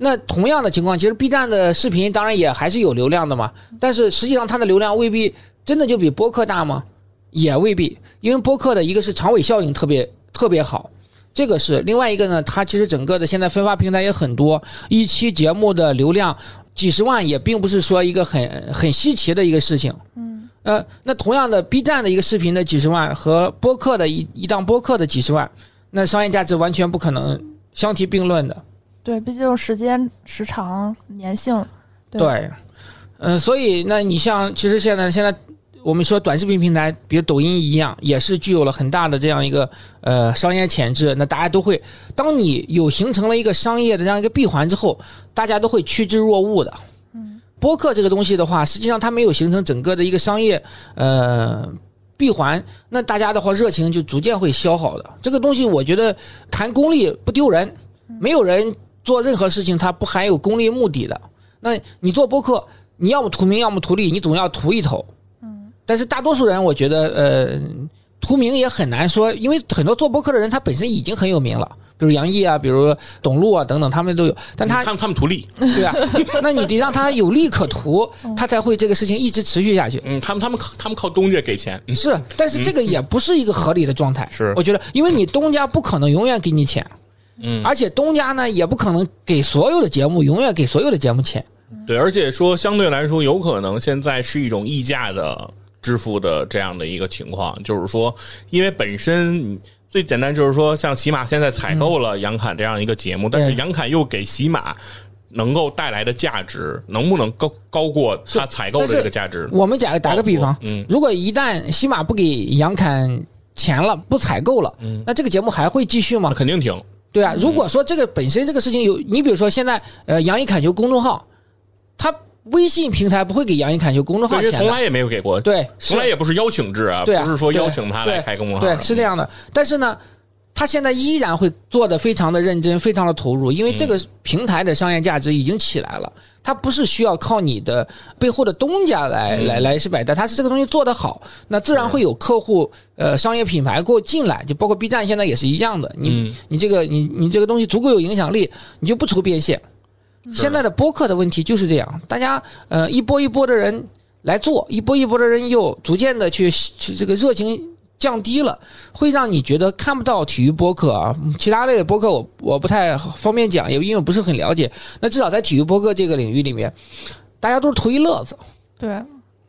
那同样的情况，其实 B 站的视频当然也还是有流量的嘛，但是实际上它的流量未必真的就比播客大吗？也未必，因为播客的一个是长尾效应特别特别好，这个是另外一个呢，它其实整个的现在分发平台也很多，一期节目的流量几十万也并不是说一个很很稀奇的一个事情。嗯，呃，那同样的 B 站的一个视频的几十万和播客的一一档播客的几十万，那商业价值完全不可能相提并论的。对，毕竟时间、时长、粘性，对对，嗯、所以那你像其实现在现在我们说短视频平台，比如抖音一样，也是具有了很大的这样一个呃商业潜质。那大家都会，当你有形成了一个商业的这样一个闭环之后，大家都会趋之若鹜的。嗯，播客这个东西的话，实际上它没有形成整个的一个商业呃闭环，那大家的话热情就逐渐会消耗的。这个东西我觉得谈功利不丢人，没有人做任何事情它不含有功利目的的。那你做播客，你要么图名，要么图利，你总要图一头。嗯，但是大多数人，我觉得，呃，图名也很难说，因为很多做播客的人，他本身已经很有名了，比如杨毅啊，比如董路啊等等，他们都有。但他他们他们图利，对啊，[LAUGHS] 那你得让他有利可图，他才会这个事情一直持续下去。嗯，他们他们靠他们靠东家给钱，嗯是，但是这个也不是一个合理的状态。是我觉得，因为你东家不可能永远给你钱，嗯，而且东家呢也不可能给所有的节目永远给所有的节目钱。对，而且说相对来说，有可能现在是一种溢价的支付的这样的一个情况，就是说，因为本身最简单就是说，像喜马现在采购了杨侃这样一个节目，但是杨侃又给喜马能够带来的价值，能不能高高过他采购的这个价值？我们假打个比方，嗯，如果一旦喜马不给杨侃钱了，不采购了，那这个节目还会继续吗？肯定停。对啊，如果说这个本身这个事情有，你比如说现在呃杨一砍球公众号，他微信平台不会给杨一砍球公众号钱，从来也没有给过，对，从来也不是邀请制啊，对啊不是说邀请他来开公众号，对，是这样的。但是呢，他现在依然会做的非常的认真，非常的投入，因为这个平台的商业价值已经起来了。它不是需要靠你的背后的东家来、来来是买单，它是这个东西做得好，那自然会有客户呃商业品牌过进来，就包括 B 站现在也是一样的。你、嗯你这个你你这个东西足够有影响力，你就不愁变现。现在的播客的问题就是这样，大家呃一波一波的人，来做，一波一波的人又逐渐的去去这个热情降低了，会让你觉得看不到体育播客啊。其他类的播客我我不太方便讲，也因为我不是很了解。那至少在体育播客这个领域里面，大家都是图一乐子。对，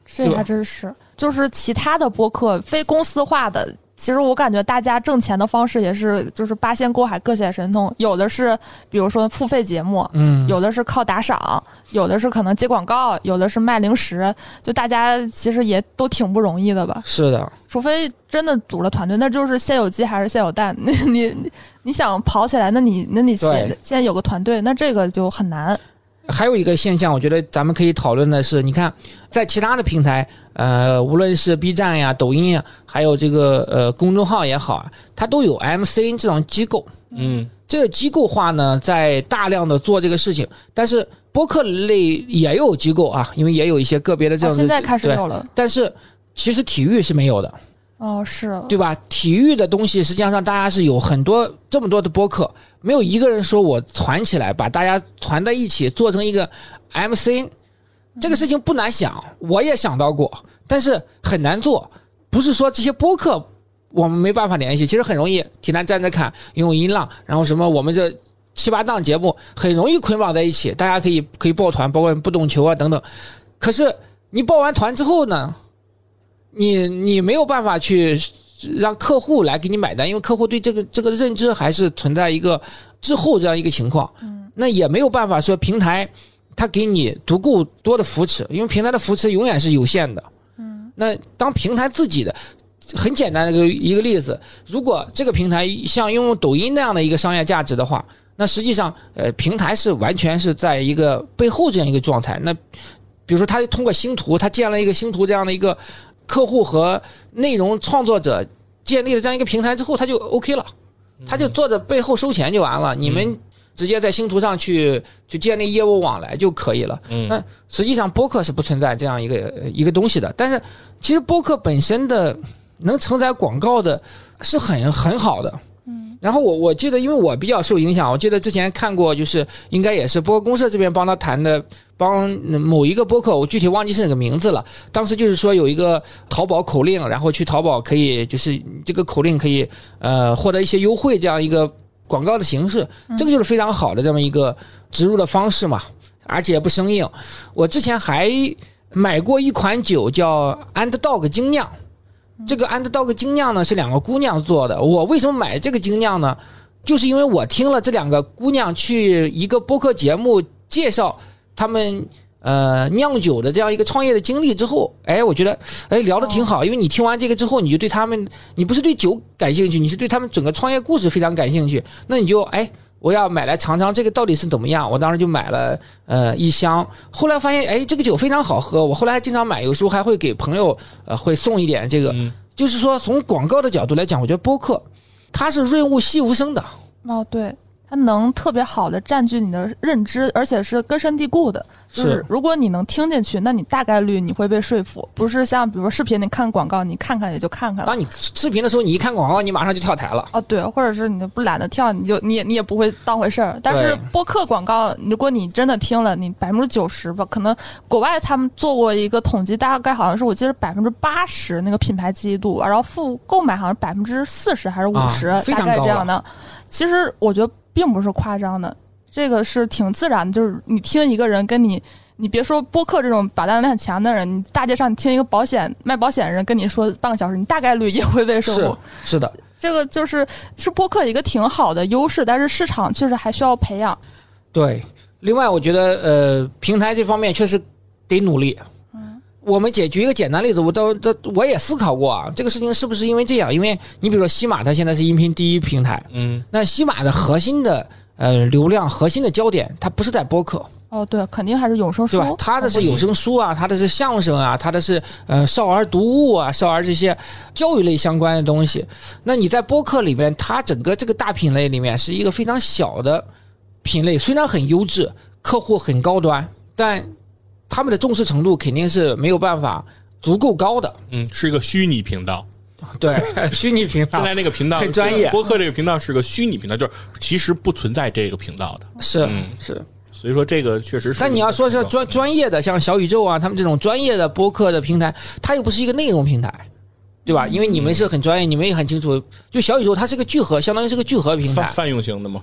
这还真是。就是其他的播客，非公司化的，其实我感觉大家挣钱的方式也是，就是八仙过海，各显神通。有的是，比如说付费节目，嗯，有的是靠打赏，有的是可能接广告，有的是卖零食。就大家其实也都挺不容易的吧？是的，除非真的组了团队，那就是先有鸡还是先有蛋？[LAUGHS] 你你你你想跑起来，那你那你对先先有个团队，那这个就很难。还有一个现象，我觉得咱们可以讨论的是，你看，在其他的平台，呃，无论是 B 站呀、抖音呀，还有这个呃公众号也好啊，它都有 MCN 这种机构。嗯这个机构化呢，在大量的做这个事情，但是播客类也有机构啊，因为也有一些个别的这哦，种、现在开始对有了。但是其实体育是没有的，哦，是，对吧？体育的东西实际上大家是有很多这么多的播客，没有一个人说我团起来把大家团在一起做成一个 MC，这个事情不难想，我也想到过，但是很难做。不是说这些播客我们没办法联系，其实很容易。体坛站着看，用音浪，然后什么我们这七八档节目很容易捆绑在一起，大家可以可以抱团，包括不懂球啊等等。可是你报完团之后呢，你你没有办法去让客户来给你买单，因为客户对这个这个认知还是存在一个滞后这样一个情况。嗯，那也没有办法说平台它给你足够多的扶持，因为平台的扶持永远是有限的。嗯，那当平台自己的很简单的一个一个例子，如果这个平台像拥有抖音那样的一个商业价值的话，那实际上呃平台是完全是在一个背后这样一个状态。那比如说他通过星图，他建了一个星图这样的一个客户和内容创作者建立了这样一个平台之后，他就 OK 了，他就坐着背后收钱就完了，你们直接在星图上去去建立业务往来就可以了。嗯。那实际上播客是不存在这样一个一个东西的，但是其实播客本身的能承载广告的是很很好的。嗯，然后我我记得，因为我比较受影响，我记得之前看过，就是应该也是播客公社这边帮他谈的，帮某一个播客，我具体忘记是哪个名字了。当时就是说有一个淘宝口令，然后去淘宝可以就是这个口令可以呃获得一些优惠这样一个广告的形式，这个就是非常好的这么一个植入的方式嘛，而且也不生硬。我之前还买过一款酒叫 Underdog 精酿。这个 Underdog 精酿呢是两个姑娘做的。我为什么买这个精酿呢？就是因为我听了这两个姑娘去一个播客节目介绍他们呃酿酒的这样一个创业的经历之后，哎，我觉得哎聊的挺好。因为你听完这个之后，你就对他们，你不是对酒感兴趣，你是对他们整个创业故事非常感兴趣。那你就哎。我要买来尝尝这个到底是怎么样，我当时就买了呃一箱，后来发现哎这个酒非常好喝，我后来还经常买，有时候还会给朋友呃会送一点这个，嗯。就是说从广告的角度来讲，我觉得播客它是润物细无声的，哦，对，它能特别好的占据你的认知，而且是根深蒂固的。就是是如果你能听进去，那你大概率你会被说服，不是像比如说视频，你看广告，你看看也就看看了。当你视频的时候，你一看广告，你马上就跳台了。哦，对，或者是你不懒得跳，你就你也你也不会当回事儿。但是播客广告，如果你真的听了，你百分之九十吧，可能国外他们做过一个统计，大概好像是我记得百分之八十那个品牌记忆度，然后复购买好像百分之四十还是五十、大概这样的。其实我觉得并不是夸张的，这个是挺自然的，就是你听一个人跟你。你别说播客这种把单力很强的人，你大街上你听一个保险卖保险的人跟你说半个小时，你大概率也会被说服。是是的，这个就是是播客一个挺好的优势，但是市场确实还需要培养。对。另外，我觉得呃，平台这方面确实得努力。嗯，我们解举一个简单例子，我都都我也思考过啊，这个事情是不是因为这样？因为你比如说西马，它现在是音频第一平台，嗯那西马的核心的呃流量、核心的焦点，它不是在播客，哦，对，肯定还是有声书对吧？，它的是有声书啊，它的是相声啊，它的是呃少儿读物啊，少儿这些教育类相关的东西。那你在播客里面，它整个这个大品类里面是一个非常小的品类，虽然很优质，客户很高端，但他们的重视程度肯定是没有办法足够高的。嗯，是一个虚拟频道。对，[LAUGHS] 虚拟频道现在那个频道很专业播客这个频道是个虚拟频道，就是其实不存在这个频道的。是嗯是。所以说这个确实是。但你要说是专专业的，像小宇宙啊，他们这种专业的播客的平台，它又不是一个内容平台，对吧？因为你们是很专业，你们也很清楚，就小宇宙它是个聚合，相当于是个聚合平台，泛泛用型的嘛，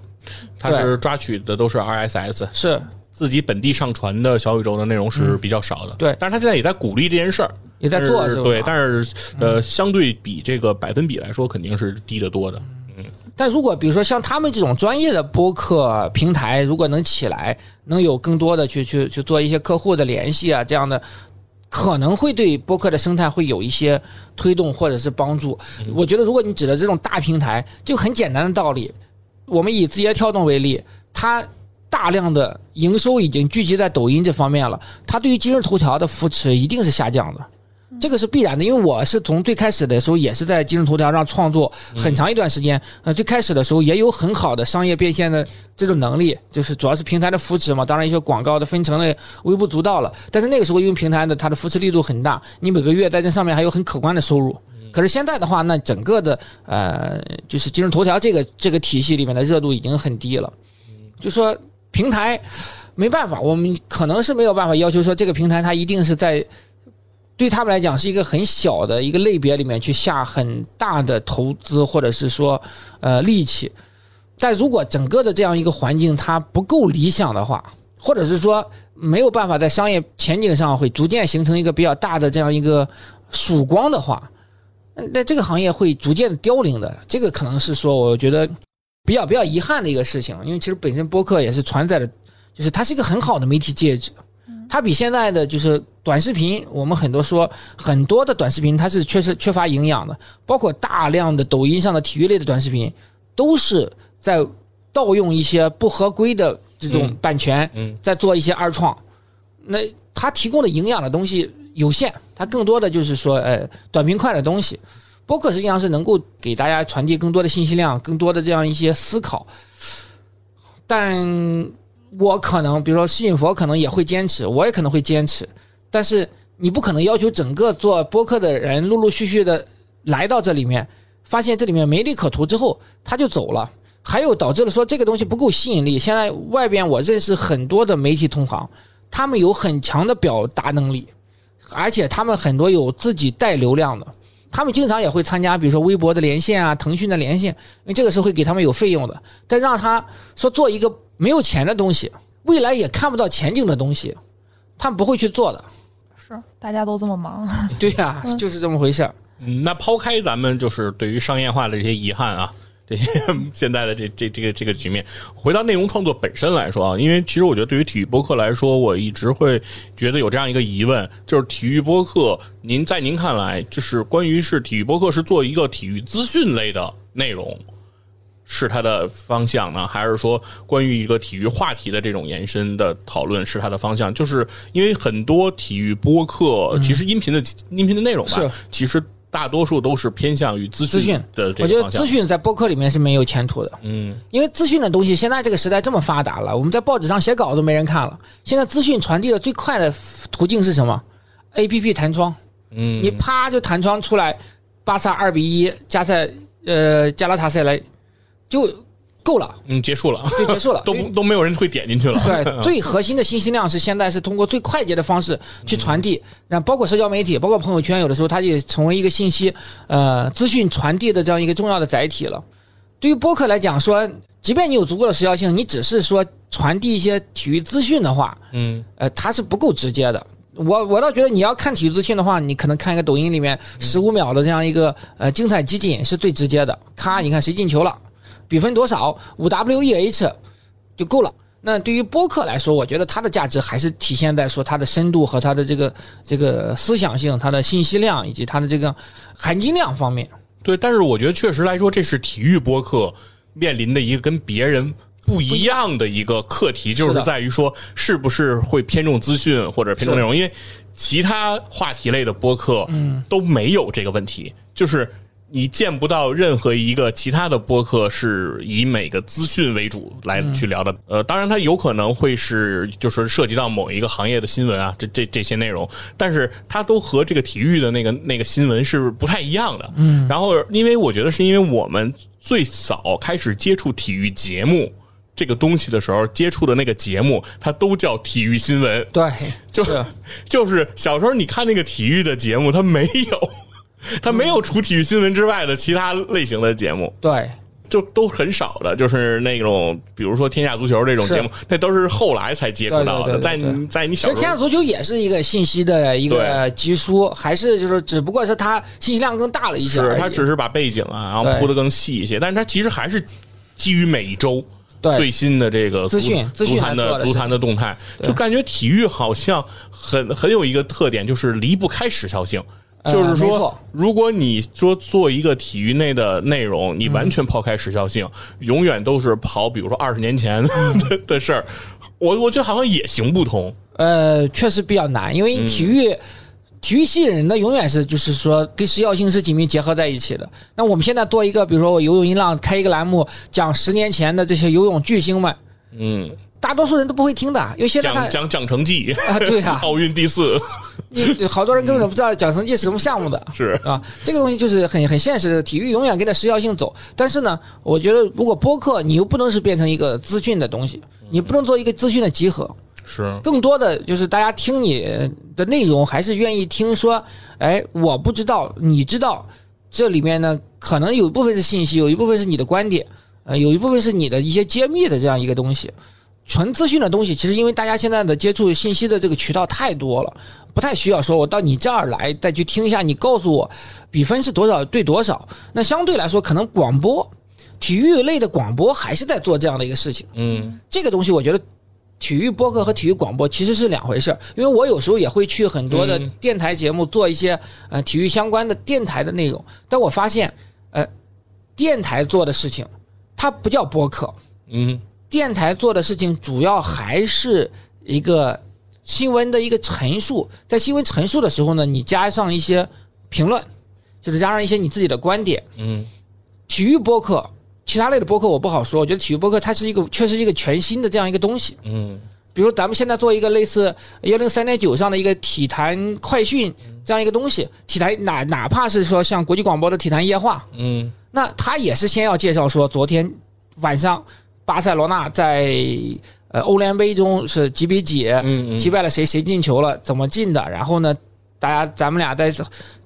它是抓取的都是 RSS，是自己本地上传的小宇宙的内容是比较少的。对。但是他现在也在鼓励这件事儿，也在做，是对，但是呃，相对比这个百分比来说，肯定是低得多的。嗯。但如果比如说像他们这种专业的播客平台，如果能起来，能有更多的去去去做一些客户的联系啊，这样的可能会对播客的生态会有一些推动或者是帮助。我觉得如果你指的这种大平台，就很简单的道理，我们以字节跳动为例，它大量的营收已经聚集在抖音这方面了，它对于今日头条的扶持一定是下降的。这个是必然的，因为我是从最开始的时候也是在今日头条上创作很长一段时间，呃，最开始的时候也有很好的商业变现的这种能力，就是主要是平台的扶持嘛，当然一些广告的分成的微不足道了，但是那个时候因为平台的它的扶持力度很大，你每个月在这上面还有很可观的收入。可是现在的话，那整个的呃，就是今日头条这个这个体系里面的热度已经很低了，就说平台没办法，我们可能是没有办法要求说这个平台它一定是在。对他们来讲是一个很小的一个类别里面去下很大的投资或者是说呃力气，但如果整个的这样一个环境它不够理想的话，或者是说没有办法在商业前景上会逐渐形成一个比较大的这样一个曙光的话，那这个行业会逐渐凋零的。这个可能是说我觉得比较比较遗憾的一个事情，因为其实本身播客也是传载的，就是它是一个很好的媒体介质。它比现在的就是短视频，我们很多说很多的短视频，它是确实缺乏营养的，包括大量的抖音上的体育类的短视频，都是在盗用一些不合规的这种版权，嗯在做一些二创。那它提供的营养的东西有限，它更多的就是说，呃，短平快的东西。播客实际上是能够给大家传递更多的信息量，更多的这样一些思考，但。我可能，比如说吸引佛，可能也会坚持，我也可能会坚持，但是你不可能要求整个做播客的人陆陆续续的来到这里面，发现这里面没利可图之后他就走了，还有导致了说这个东西不够吸引力。现在外边我认识很多的媒体同行，他们有很强的表达能力，而且他们很多有自己带流量的，他们经常也会参加，比如说微博的连线啊，腾讯的连线，因为这个是会给他们有费用的，但让他说做一个。没有钱的东西，未来也看不到前景的东西，他们不会去做的。是，大家都这么忙。[LAUGHS] 对呀，就是这么回事儿。嗯，那抛开咱们就是对于商业化的这些遗憾啊，这些现在的这这这个这个局面，回到内容创作本身来说啊，因为其实我觉得对于体育播客来说，我一直会觉得有这样一个疑问，就是体育播客，您在您看来，就是关于是体育播客是做一个体育资讯类的内容。是它的方向呢，还是说关于一个体育话题的这种延伸的讨论是它的方向？就是因为很多体育播客，其实音频的音频的内容吧，其实大多数都是偏向于资讯的。我觉得资讯在播客里面是没有前途的。嗯，因为资讯的东西现在这个时代这么发达了，我们在报纸上写稿都没人看了。现在资讯传递的最快的途径是什么？A P P 弹窗。嗯，你啪就弹窗出来，巴萨二比一加赛，呃，加拉塔塞雷。就够了，嗯，结束了，就结束了，都都没有人会点进去了。对，[LAUGHS] 最核心的信息量是现在是通过最快捷的方式去传递，然后包括社交媒体，包括朋友圈，有的时候它也成为一个信息呃资讯传递的这样一个重要的载体了。对于播客来讲，说即便你有足够的时效性，你只是说传递一些体育资讯的话，嗯，呃，它是不够直接的。我我倒觉得你要看体育资讯的话，你可能看一个抖音里面十五秒的这样一个呃精彩集锦是最直接的。咔，你看谁进球了。比分多少？五 W E H 就够了。那对于播客来说，我觉得它的价值还是体现在说它的深度和它的这个这个思想性、它的信息量以及它的这个含金量方面。对，但是我觉得确实来说，这是体育播客面临的一个跟别人不一样的一个课题，就是在于说是不是会偏重资讯或者偏重内容，因为其他话题类的播客都没有这个问题，就是。你见不到任何一个其他的播客是以每个资讯为主来去聊的，呃，当然它有可能会是就是涉及到某一个行业的新闻啊，这这这些内容，但是它都和这个体育的那个那个新闻是不太一样的。嗯，然后因为我觉得是因为我们最早开始接触体育节目这个东西的时候，接触的那个节目，它都叫体育新闻。对，就是就是小时候你看那个体育的节目，它没有，它没有除体育新闻之外的其他类型的节目，对，就都很少的。就是那种比如说《天下足球》这种节目，那都是后来才接触到的。对对对在在你其实天下小时候，足球也是一个信息的一个集书，还是就是只不过是它信息量更大了一些。是它只是把背景啊，然后铺的更细一些，但是它其实还是基于每一周。最新的这个资讯足资讯足坛的足坛的动态，就感觉体育好像很很有一个特点，就是离不开时效性。呃就是说，如果你说做一个体育内的内容，你完全抛开时效性，永远都是跑，比如说二十年前的 [LAUGHS] 的事儿，我我觉得好像也行不通。呃，确实比较难，因为体育、体育吸引人的永远是就是说跟时效性是紧密结合在一起的。那我们现在做一个，比如说我游泳音浪开一个栏目，讲十年前的这些游泳巨星们，嗯，大多数人都不会听的，因为现在讲讲讲成绩，啊，对啊，[LAUGHS] 奥运第四你好多人根本都不知道奖成绩是什么项目的。是啊，这个东西就是很很现实的，体育永远跟着时效性走。但是呢，我觉得如果播客，你又不能是变成一个资讯的东西，你不能做一个资讯的集合，是，更多的就是大家听你的内容，还是愿意听说，哎，我不知道，你知道，这里面呢，可能有一部分是信息，有一部分是你的观点，呃，有一部分是你的一些揭秘的这样一个东西。纯资讯的东西，其实因为大家现在的接触信息的这个渠道太多了，不太需要说我到你这儿来再去听一下，你告诉我比分是多少对多少。那相对来说，可能广播、体育类的广播还是在做这样的一个事情。嗯这个东西，我觉得体育播客和体育广播其实是两回事儿。因为我有时候也会去很多的嗯电台节目做一些呃体育相关的电台的内容，但我发现，呃，电台做的事情，它不叫播客，嗯电台做的事情主要还是一个新闻的一个陈述，在新闻陈述的时候呢，你加上一些评论，就是加上一些你自己的观点。嗯体育播客，其他类的播客我不好说，我觉得体育播客它是一个确实是一个全新的这样一个东西。嗯比如咱们现在做一个类似幺零三点九上的一个体坛快讯这样一个东西，体坛哪哪怕是说像国际广播的体坛夜话，嗯那他也是先要介绍说昨天晚上巴塞罗那在呃欧联杯中是几比几嗯击败了谁，谁进球了，怎么进的，然后呢，大家咱们俩再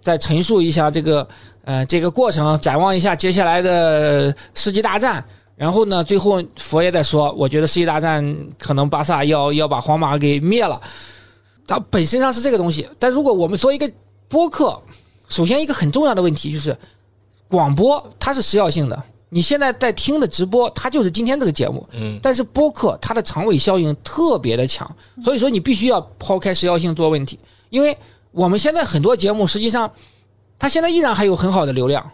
再陈述一下这个呃这个过程，展望一下接下来的世纪大战。然后呢，最后佛爷再说，我觉得世纪大战可能巴萨要要把皇马给灭了，它本身上是这个东西。但如果我们做一个播客，首先一个很重要的问题就是，广播它是时效性的，你现在在听的直播，它就是今天这个节目。嗯但是播客它的长尾效应特别的强，所以说你必须要抛开时效性做问题，因为我们现在很多节目实际上，它现在依然还有很好的流量，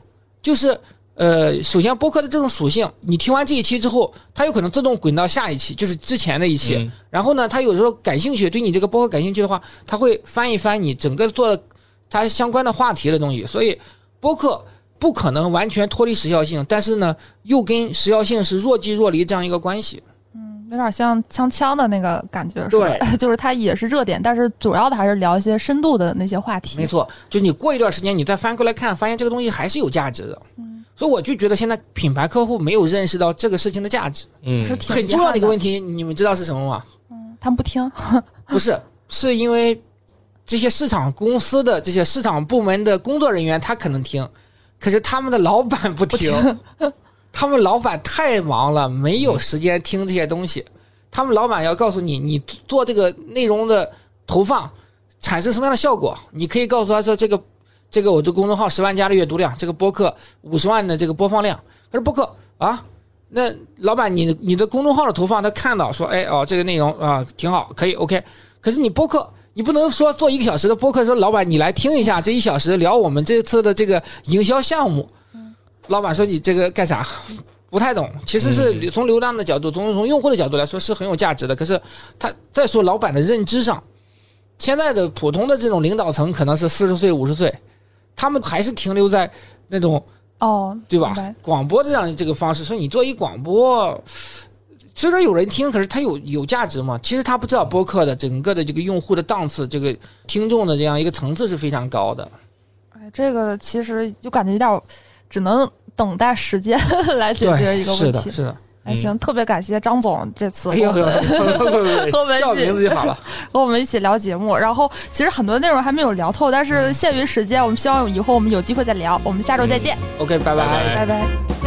就是呃，首先播客的这种属性，你听完这一期之后，它有可能自动滚到下一期，就是之前的一期，嗯然后呢，它有时候感兴趣，对你这个播客感兴趣的话，它会翻一翻你整个做的它相关的话题的东西，所以播客。不可能完全脱离时效性，但是呢，又跟时效性是若即若离这样一个关系。嗯有点像锵锵的那个感觉，是吧？[LAUGHS] 就是它也是热点，但是主要的还是聊一些深度的那些话题。没，错，就是你过一段时间，你再翻过来看，发现这个东西还是有价值的。嗯所以我就觉得现在品牌客户没有认识到这个事情的价值，嗯是挺很重要的一个问题。你们知道是什么吗？嗯他们不听，[LAUGHS] 不是，是因为这些市场公司的这些市场部门的工作人员他可能听，可是他们的老板不听，[LAUGHS] 他们老板太忙了，没有时间听这些东西。他们老板要告诉你，你做这个内容的投放产生什么样的效果，你可以告诉他说这个这个我这公众号十万加的阅读量，这个播客五十万的这个播放量，可是播客啊。那老板你，你的公众号的投放，他看到说，哎哦，这个内容啊挺好，可以 OK。可是你播客，你不能说做一个小时的播客，说老板你来听一下这一小时聊我们这次的这个营销项目。老板说你这个干啥？[LAUGHS] 不太懂。其实是从流量的角度，从从用户的角度来说是很有价值的。可是他再说老板的认知上，现在的普通的这种领导层可能是四十岁、五十岁，他们还是停留在那种哦，对吧？广播这样这个方式，说你做一广播，虽说有人听，可是它有有价值吗？其实他不知道播客的整个的这个用户的档次，这个听众的这样一个层次是非常高的。哎，这个其实就感觉有点儿只能等待时间来解决一个，问题。是的。哎，行，特别感谢张总这次哎呦呦，[LAUGHS] 和我们叫一起名字就好了。[LAUGHS] 和我们一起聊节目。然后其实很多内容还没有聊透，但是限于时间，我们希望以后我们有机会再聊。我们下周再见，OK，拜拜拜拜拜